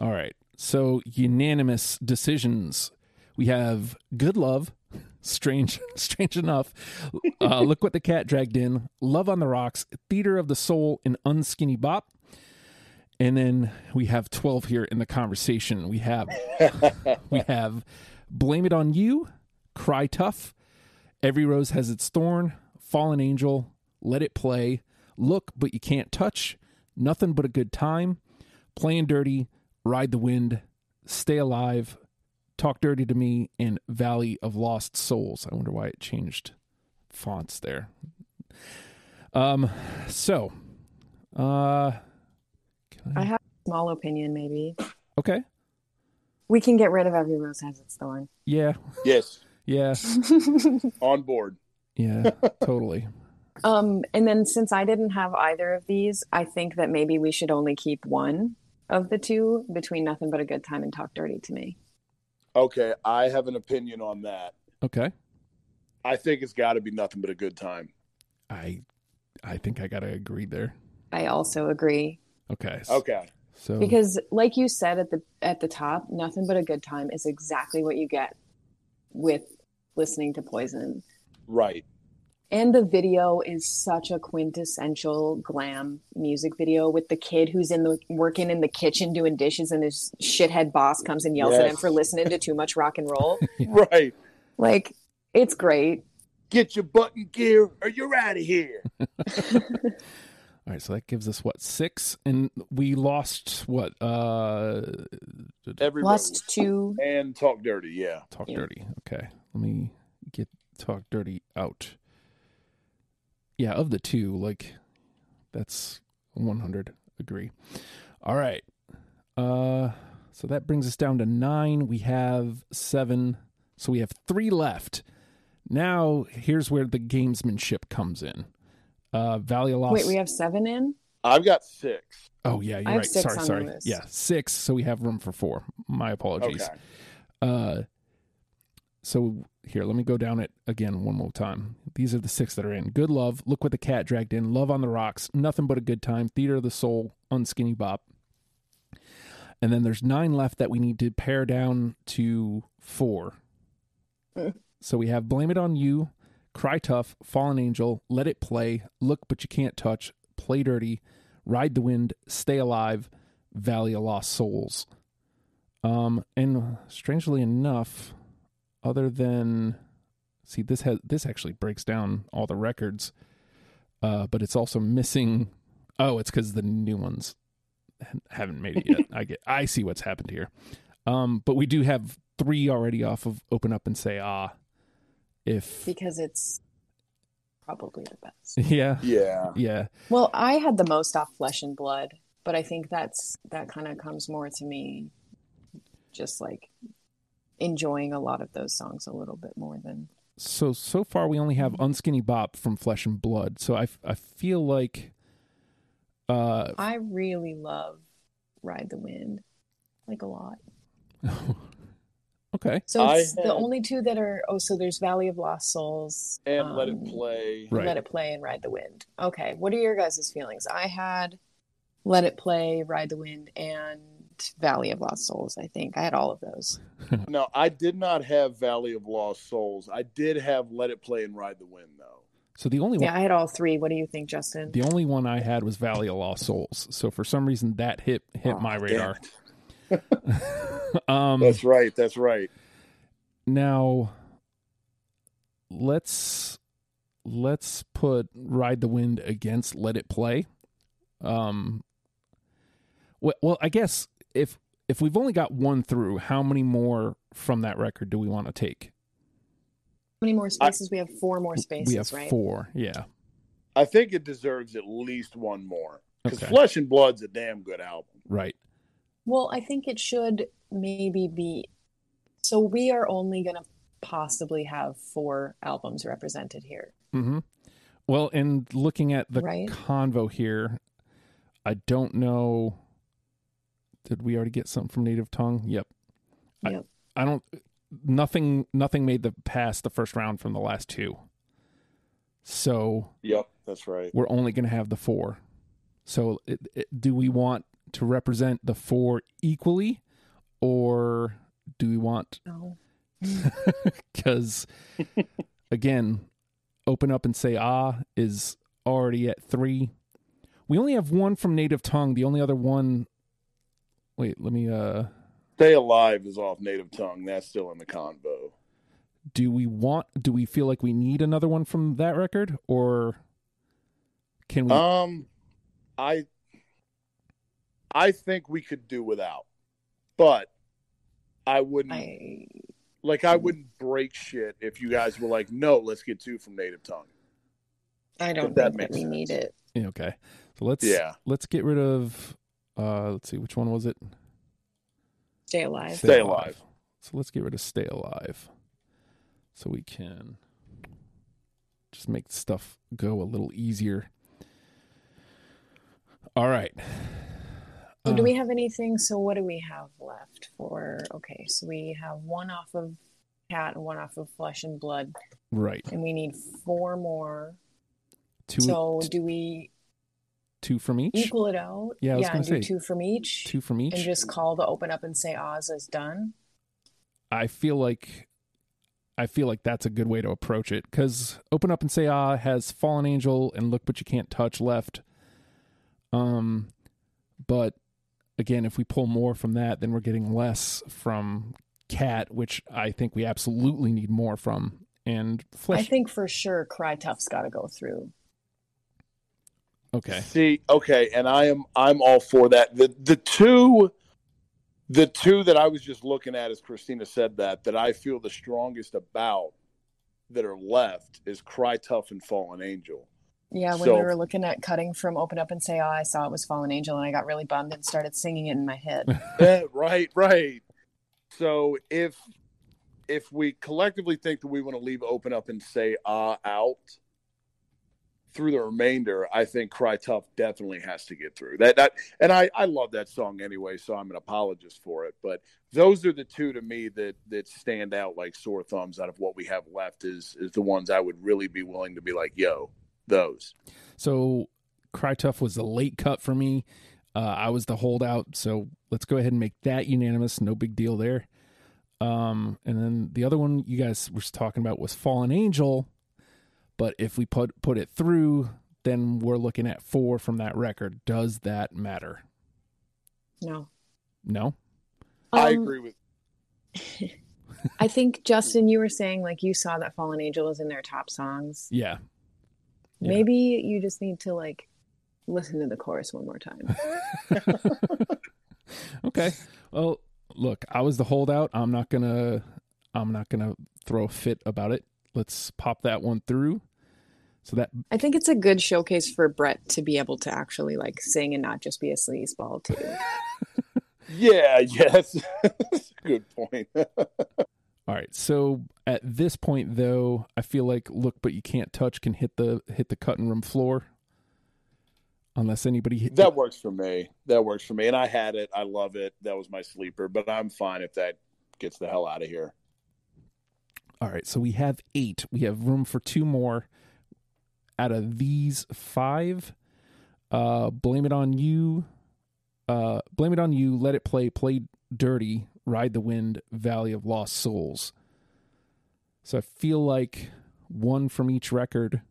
A: All right. So unanimous decisions. We have good love. Strange, strange enough. Uh, look what the cat dragged in. Love on the rocks. Theater of the soul and unskinny bop. And then we have twelve here in the conversation. We have we have blame it on you. Cry tough. Every rose has its thorn. Fallen angel. Let it play. Look, but you can't touch. Nothing but a good time. Playing dirty. Ride the wind. Stay alive. Talk dirty to me. And Valley of Lost Souls. I wonder why it changed fonts there. Um. So, uh, can
C: I have a small opinion, maybe.
A: okay.
C: We can get rid of every rose has its thorn.
A: Yeah.
B: Yes,
A: Yeah.
B: on board.
A: Yeah. totally.
C: Um, and then since I didn't have either of these, I think that maybe we should only keep one of the two between nothing but a good time and talk dirty to me.
B: Okay, I have an opinion on that.
A: Okay.
B: I think it's got to be nothing but a good time.
A: I, I think I gotta agree there.
C: I also agree
A: Okay.
B: Okay,
A: So
C: because, like you said at the at the top, nothing but a good time is exactly what you get with listening to Poison.
B: right.
C: And the video is such a quintessential glam music video with the kid who's in the working in the kitchen doing dishes and his shithead boss comes and yells at him for listening to too much rock and roll.
B: Right.
C: Like it's great.
B: Get your button gear or you're out of here.
A: All right, so that gives us what six, and we lost what? Uh,
B: Every
C: Lost two.
B: and talk dirty. Yeah.
A: talk
C: Yeah.
A: dirty. Okay, let me get talk dirty out. Yeah, of the two, like that's one hundred. Agree. All right. Uh, so that brings us down to nine. We have seven, so we have three left. Now, here's where the gamesmanship comes in. Uh, Valley of Lost.
C: Wait, we have seven in.
B: I've got six.
A: Oh yeah, you're
C: I have
A: right.
C: six
A: sorry,
C: on
A: sorry.
C: the.
A: Yeah, six. So we have room for four. My apologies.
B: Okay.
A: Uh, so here, let me go down it again one more time. These are the six that are in. Good love. Look what the cat dragged in. Love on the rocks. Nothing but a good time. Theater of the soul. Unskinny bop. And then there's nine left that we need to pare down to four. So we have blame it on you. Cry tough. Fallen angel. Let it play. Look but you can't touch. Play dirty. Ride the wind. Stay alive. Valley of Lost Souls. Um, and strangely enough, other than see this has this actually breaks down all the records, uh, but it's also missing. Oh, it's because the new ones haven't made it yet. I get. I see what's happened here. Um, but we do have three already off of Open Up and Say Ah. If
C: because it's probably the best.
A: yeah,
B: Yeah.
A: yeah,
C: Well, I had the most off Flesh and Blood, but I think that's that kind of comes more to me just like enjoying a lot of those songs a little bit more than
A: so so far we only have unskinny bop from flesh and blood so i, I feel like uh
C: I really love Ride the Wind like a lot.
A: okay
C: So
B: I
C: it's the
B: had-
C: only two that are oh so there's Valley of Lost Souls
B: And let it
C: um,
B: play.
A: Right.
C: Let It Play and Ride the Wind. Okay, what are your guys' feelings? I had Let It Play, Ride the Wind, and Valley of Lost Souls. I think I had all of those.
B: No, I did not have Valley of Lost Souls. I did have Let It Play and Ride the Wind though.
A: so the only one
C: Yeah, I had all three. What do you think, Justin?
A: the only one i had was valley of lost souls so for some reason that hit hit
B: Oh,
A: my radar um
B: That's right. That's right.
A: now let's let's put ride the wind against let it play um well, well i guess if if we've only got one through how many more from that record do we want to take
C: How many more spaces? we have four more spaces,
A: we have
C: right?
A: four yeah
B: I think it deserves at least one more because
A: Okay.
B: Flesh and Blood's a damn good album.
A: right
C: Well, I think it should maybe be. So we are only going to possibly have four albums represented here.
A: Mm-hmm. well and looking at the
C: Right.
A: convo here i don't know did we already get something from native tongue yep I-
C: Yep.
A: I don't nothing nothing made the pass the first round from the last two. So
B: Yep, that's right.
A: we're only going to have the four. So it, it, do we want to represent the four equally, or do we want
C: No.
A: because again, open up and say ah is already at three. We only have one from native tongue. The only other one. Wait, let me. uh
B: Stay Alive is off Native Tongue. That's still in the convo.
A: Do we want? Do we feel like we need another one from that record, or can we?
B: Um, I I think we could do without, but I wouldn't
C: I
B: like. I wouldn't break shit if you guys were like, "No, let's get two from Native Tongue."
C: I don't
B: that
C: think that
B: makes
C: we
B: sense.
C: need it.
A: Okay, so let's
B: Yeah.
A: let's get rid of. Uh Let's see, which one was it?
C: Stay alive.
B: Stay Alive.
A: So let's get rid of Stay Alive, so we can just make stuff go a little easier. All right.
C: So do
A: Uh,
C: we have anything? So what do we have left for? Okay, so we have one off of cat and one off of flesh and blood,
A: right?
C: and we need four more.
A: Two,
C: so
A: t-
C: do we
A: two from each.
C: equal it out?
A: Yeah, I was
C: yeah,
A: gonna
C: do
A: say,
C: two from each,
A: Two from each.
C: and just call the open up and say Ah's is done.
A: I feel like I feel like that's a good way to approach it because open up and say ah has fallen angel and look but you can't touch left. Um, but again, if we pull more from that, then we're getting less from cat, which I think we absolutely need more from. And
C: I think for sure Cry Tough's got to go through.
A: Okay,
B: See, okay, and I am I'm all for that. The the two the two that I was just looking at as Christina said that that I feel the strongest about that are left is Cry Tough and Fallen Angel.
C: Yeah, when
B: So-
C: we were looking at cutting from Open Up and Say Ah, I saw it was Fallen Angel, and I got really bummed and started singing it in my head.
B: Yeah, right, right. So if if we collectively think that we want to leave open up and say ah out through the remainder, I think Cry Tough definitely has to get through. That that and I I love that song anyway, so I'm an apologist for it. But those are the two to me that that stand out like sore thumbs out of what we have left is is the ones I would really be willing to be like, yo, those.
A: so Cry Tough was a late cut for me. Uh, I was the holdout, so let's go ahead and make that unanimous. No big deal there. Um, and then the other one you guys were talking about was Fallen Angel, but if we put put it through, then we're looking at four from that record. Does that matter?
C: No.
A: No.
B: I
C: Um,
B: agree with
C: I think Justin, you were saying like you saw that Fallen Angel was in their top songs.
A: Yeah. Yeah.
C: Maybe you just need to like listen to the chorus one more time.
A: okay. Well, look, I was the holdout. I'm not gonna. I'm not gonna throw a fit about it. Let's pop that one through. So that
C: I think it's a good showcase for Bret to be able to actually like sing and not just be a sleazeball too.
B: Yeah, yes. Good point.
A: All right. So at this point, though, I feel like "Look But You Can't Touch" can hit the hit the cutting room floor, unless anybody hit
B: That works for me. That works for me. And I had it. I love it. That was my sleeper, but I'm fine if that gets the hell out of here.
A: All right. So we have eight. We have room for two more. Out of these five, uh, blame it on you. Uh, blame it on you. Let it play. Play dirty. Ride the wind. Valley of Lost Souls. So I feel like one from each record,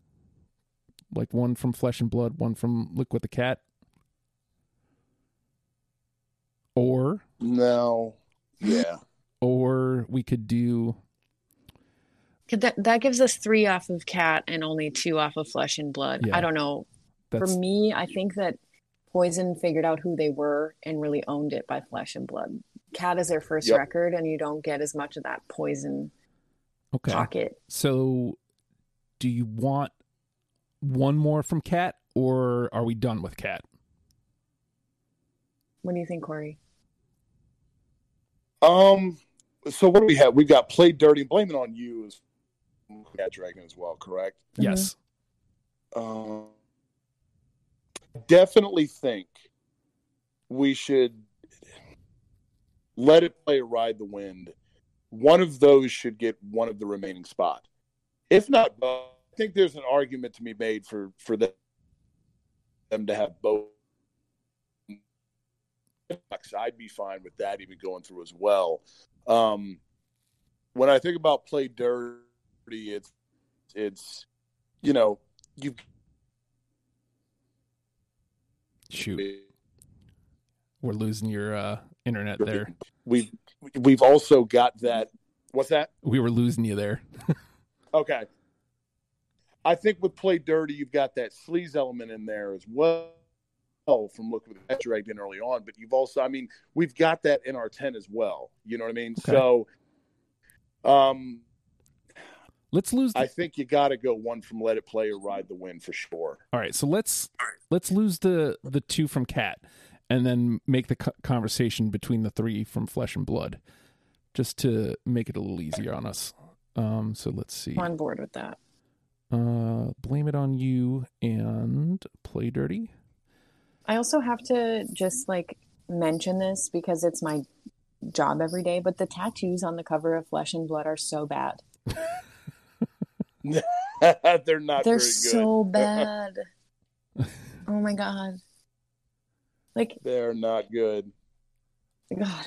A: like one from Flesh and Blood, one from Look with the Cat, or
B: No. Yeah.
A: or we could do
C: That that gives us three off of Cat and only two off of Flesh and Blood.
A: Yeah.
C: I don't know. For me, I think that Poison figured out who they were and really owned it by Flesh and Blood. Cat is their first
B: Yep.
C: record, and you don't get as much of that Poison
A: okay.
C: pocket.
A: So, do you want one more from Cat, or are we done with Cat?
C: What do you think, Corey?
B: Um. So what do we have? We've got play dirty. Blame it on you is Cat Dragon as well. Correct.
C: Mhm.
A: Yes.
B: Um. Definitely think we should let it play ride the wind one of those should get one of the remaining spot. If not, I think there's an argument to be made for for them them to have both. I'd be fine with that even going through as well. Um, when I think about play dirty, it's it's you know you
A: Shoot, we're losing your uh, internet there.
B: we've we've also got that. What's that?
A: We were losing you there.
B: Okay. I think with play dirty, you've got that sleaze element in there as well from looking at that dragged in early on. But you've also, I mean, we've got that in our ten as well. You know what I mean?
A: Okay.
B: So, um,
A: Let's lose. The,
B: I think you got to go one from Let It Play or Ride the Wind for sure.
A: all right, so let's let's lose the the two from Cat, and then make the co- conversation between the three from Flesh and Blood, just to make it a little easier on us. Um, so let's see.
C: I'm on board with that.
A: Uh, blame it on you and play dirty.
C: I also have to just like mention this because it's my job every day, but the tattoos on the cover of Flesh and Blood are so bad.
B: They're not
C: They're
B: very good.
C: so bad. oh my god. Like
B: They're not good.
C: god.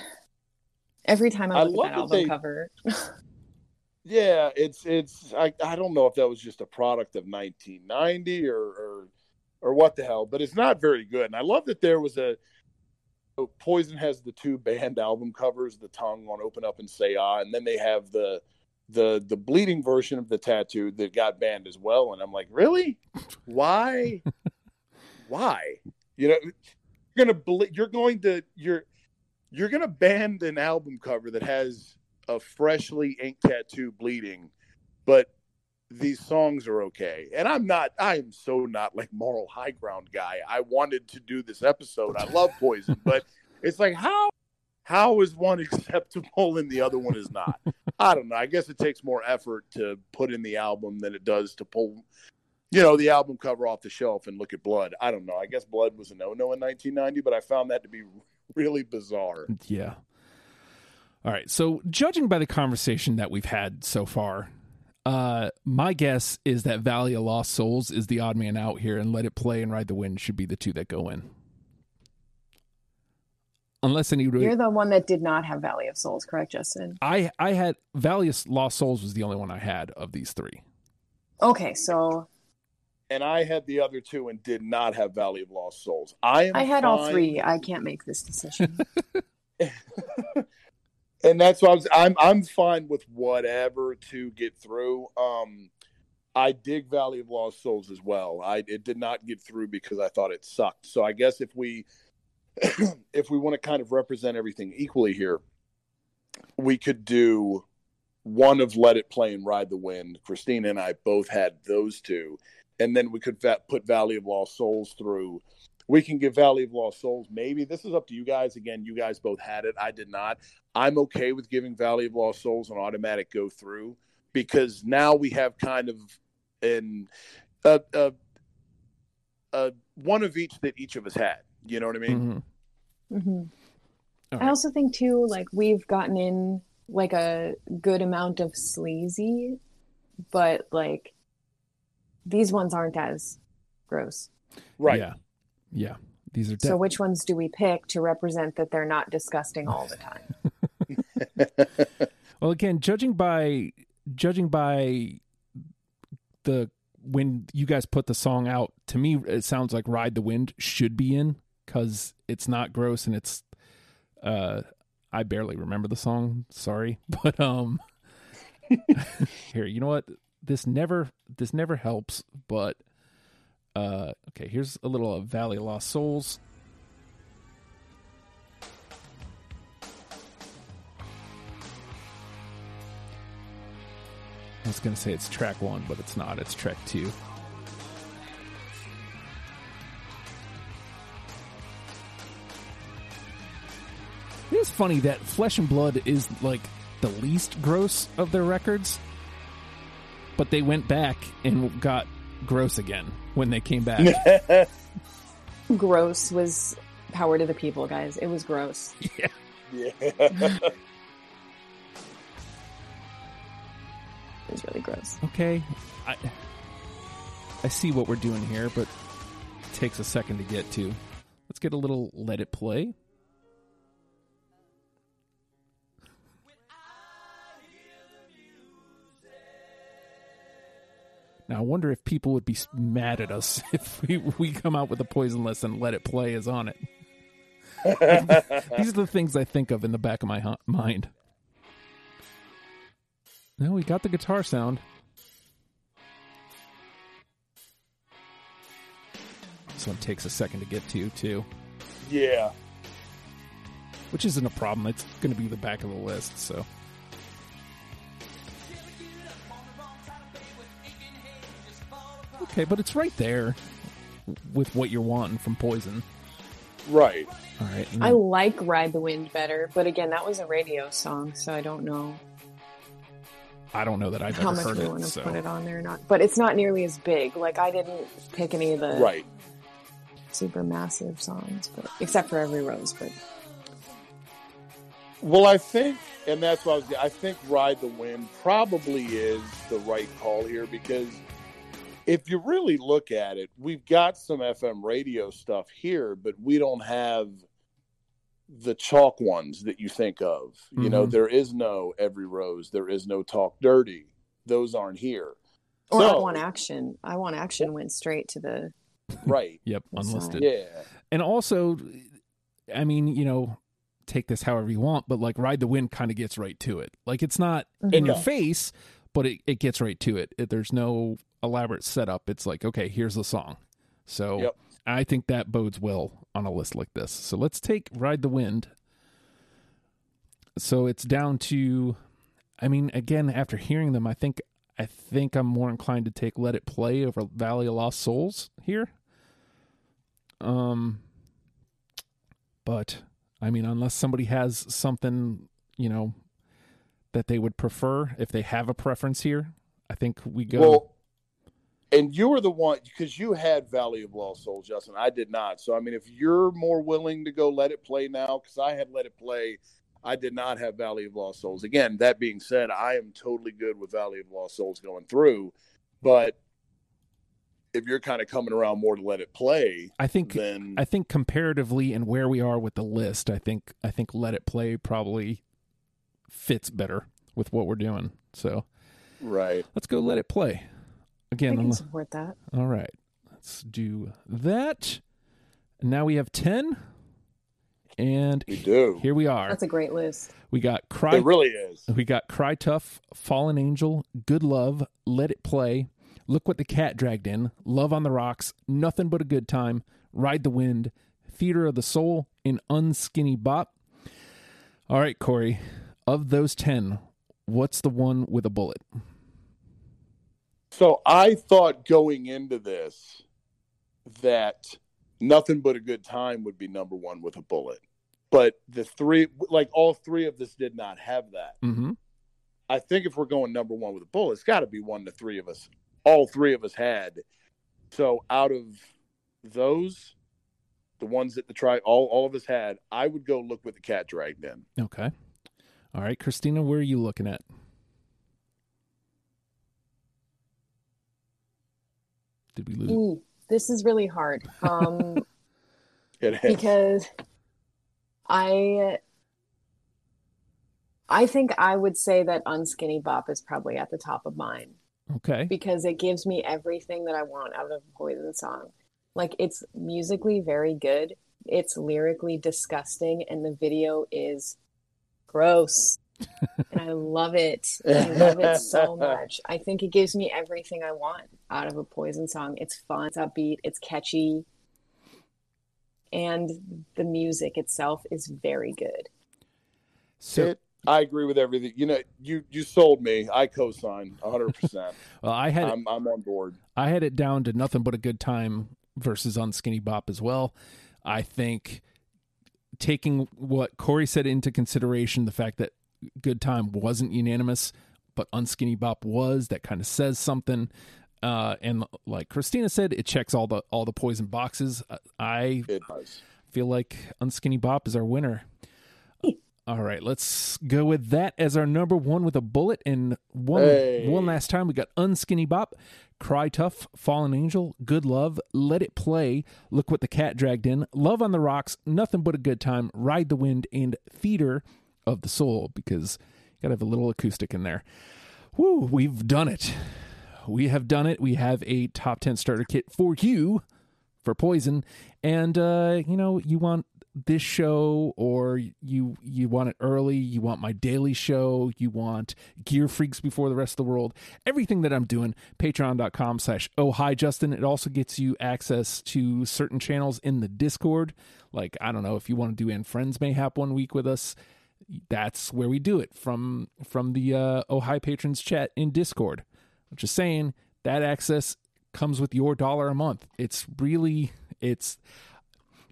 C: Every time I
B: I
C: look
B: love
C: at that
B: that
C: album
B: they-
C: cover.
B: Yeah, it's it's I, I don't know if that was just a product of 1990 or, or or what the hell, but it's not very good. And I love that there was a oh, Poison has the two band album covers, the tongue on Open Up and Say Ah, and then they have the the the bleeding version of the tattoo that got banned as well. And I'm like, really? Why? Why? You know, you're gonna ble- you're going to you're you're gonna ban an album cover that has a freshly inked tattoo bleeding, but these songs are okay. And I'm not, I am so not like moral high ground guy. I wanted to do this episode. I love Poison, but it's like, how, how is one acceptable and the other one is not? I don't know. I guess it takes more effort to put in the album than it does to pull, you know, the album cover off the shelf and look at Blood. I don't know. I guess Blood was a no no in 1990, but I found that to be really bizarre.
A: Yeah. All right. So, judging by the conversation that we've had so far, uh, my guess is that Valley of Lost Souls is the odd man out here, and Let It Play and Ride the Wind should be the two that go in. Unless anybody,
C: You're the one that did not have Valley of Souls, correct, Justin?
A: I I had Valley of Lost Souls was the only one I had of these three.
C: Okay, so
B: and I had the other two and did not have Valley of Lost Souls. I am
C: I had all three. I can't make this decision.
B: and that's why I was, I'm I'm fine with whatever to get through. Um, I dig Valley of Lost Souls as well. I it did not get through because I thought it sucked. So I guess if we if we want to kind of represent everything equally here, we could do one of Let It Play and Ride the Wind. Christina and I both had those two, and then we could va- put Valley of Lost Souls through. We can give Valley of Lost Souls. Maybe this is up to you guys. Again, you guys both had it. I did not. I'm okay with giving Valley of Lost Souls an automatic go through because now we have kind of an a, one of each that each of us had. You know what I mean?
A: Mhm.
C: hmm
A: All
C: I also think too, like we've gotten in like a good amount of sleazy, but like these ones aren't as gross.
B: Right.
A: Yeah. Yeah. These are
C: So which ones do we pick to represent that they're not disgusting all the time?
A: Well, again, judging by judging by the when you guys put the song out, to me it sounds like "Ride the Wind" should be in because it's not gross and it's. uh I barely remember the song. Sorry, but um, here you know what this never this never helps. But uh, okay, here's a little of Valley Lost Souls. I was to say it's track one, but it's not. It's track two. It is funny that Flesh and Blood is like the least gross of their records, but they went back and got gross again when they came back.
C: gross was power to the people, guys. It was gross.
B: yeah.
C: was really gross.
A: Okay, I I see what we're doing here, but it takes a second to get to. Let's get a little let it play. Now I wonder if people would be mad at us if we, we come out with a poison list and let it play is on it. These are the things I think of in the back of my hu- mind. Now we got the guitar sound. This one takes a second to get to, too,
B: Yeah.
A: which isn't a problem. It's going to be the back of the list, so. Okay, but it's right there with what you're wanting from Poison.
B: Right.
A: All right. and
C: I
A: then-
C: like Ride the Wind better, but again, that was a radio song, so I don't know
A: I don't know that I've
C: how
A: ever
C: much
A: heard
C: we
A: it.
C: want to
A: So.
C: put it on there or not. But it's not nearly as big. Like I didn't pick any of the
B: Right.
C: super massive songs, but except for Every Rose. But
B: Well, I think, and that's what I was. I think "Ride the Wind" probably is the right call here because if you really look at it, we've got some FM radio stuff here, but we don't have the chalk ones that you think of. You know,
A: Mhm.
B: there is no "Every Rose," there is no "Talk Dirty." Those aren't here.
C: or I want action. I want action went straight to the
B: Right.
A: Yep,
C: That's
A: unlisted.
B: yeah.
A: And also, I mean, you know, take this however you want, but like Ride the Wind kind of gets right to it. Like it's not in your face, but it, it gets right to it. it. There's no elaborate setup. It's like, okay, here's the song. So
B: Yep.
A: I think that bodes well on a list like this. So let's take Ride the Wind. So it's down to, I mean, again, after hearing them, I think I think I'm more inclined to take Let It Play over Valley of Lost Souls here. Um, but I mean, unless somebody has something, you know, that they would prefer, if they have a preference here, I think we go.
B: Well, and you were the one because you had Valley of Lost Souls, Justin. I did not. So I mean, if you're more willing to go let it play now, because I had let it play, I did not have Valley of Lost Souls. Again, that being said, I am totally good with Valley of Lost Souls going through, but if you're kind of coming around more to let it play,
A: I think
B: then
A: I think comparatively and where we are with the list, I think I think Let It Play probably fits better with what we're doing. So
B: right.
A: let's go Let It Play
C: I
A: again.
C: can
A: unle-
C: support that.
A: All right, let's do that. Now we have ten, and
B: We do.
A: here we are.
C: That's a great list.
A: We got Cry.
B: It really is.
A: We got Cry Tough, Fallen Angel, Good Love, Let It Play, Look What the Cat Dragged In, Love on the Rocks, Nothing But a Good Time, Ride the Wind, Theater of the Soul, and Unskinny Bop. All right, Corey, of those 10, what's the one with a bullet?
B: So I thought going into this that nothing but a good time would be number one with a bullet. But the three, like all three of us, did not have that.
A: Mm-hmm.
B: I think if we're going number one with a bullet, it's got to be one the three of us, all three of us had. So out of those, the ones that the try all all of us had, I would go look what the cat dragged in.
A: Okay. All right, Christina, where are you looking at? Did we lose?
C: Ooh, this is really hard. Um,
B: It is.
C: because I I think I would say that Unskinny Bop is probably at the top of mine
A: Okay.
C: because it gives me everything that I want out of a Poison song. Like it's musically very good, it's lyrically disgusting, and the video is gross. and I love it. I love it so much. I think it gives me everything I want out of a Poison song. It's fun, it's upbeat, it's catchy, and the music itself is very good.
A: So,
B: It- I agree with everything. You know, you you sold me. I co-sign 100. percent
A: well, I had
B: I'm I'm on board.
A: I had it down to nothing but a good time versus Unskinny Bop as well. I think taking what Corey said into consideration, the fact that Good Time wasn't unanimous, but Unskinny Bop was, that kind of says something. Uh, and like Christina said, it checks all the all the poison boxes. Uh, I feel like Unskinny Bop is our winner. All right, let's go with that as our number one with a bullet. And one
B: Hey.
A: one last time, we got Unskinny Bop, Cry Tough, Fallen Angel, Good Love, Let It Play, Look What the Cat Dragged In, Love on the Rocks, Nothing But a Good Time, Ride the Wind, and Theater of the Soul, because you gotta have a little acoustic in there. Woo, we've done it. We have done it. We have a top 10 starter kit for you for Poison. And, uh, you know, you want this show or you you want it early you want my daily show you want gear freaks before the rest of the world everything that i'm doing patreon.com slash oh hi justin. It also gets you access to certain channels in the discord. Like i don't know if you want to do and friends mayhap one week with us that's where we do it from from the uh oh hi patrons chat in discord. I'm just saying that access comes with your dollar a month. It's really it's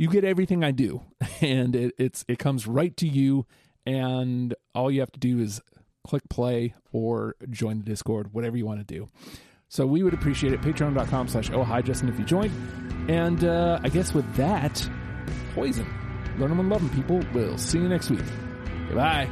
A: you get everything I do, and it, it's it comes right to you, and all you have to do is click play or join the Discord, whatever you want to do. So we would appreciate it. Patreon.com slash oh hi Justin if you joined. And uh, I guess with that, poison. Learn them and love them, people. We'll see you next week. Goodbye.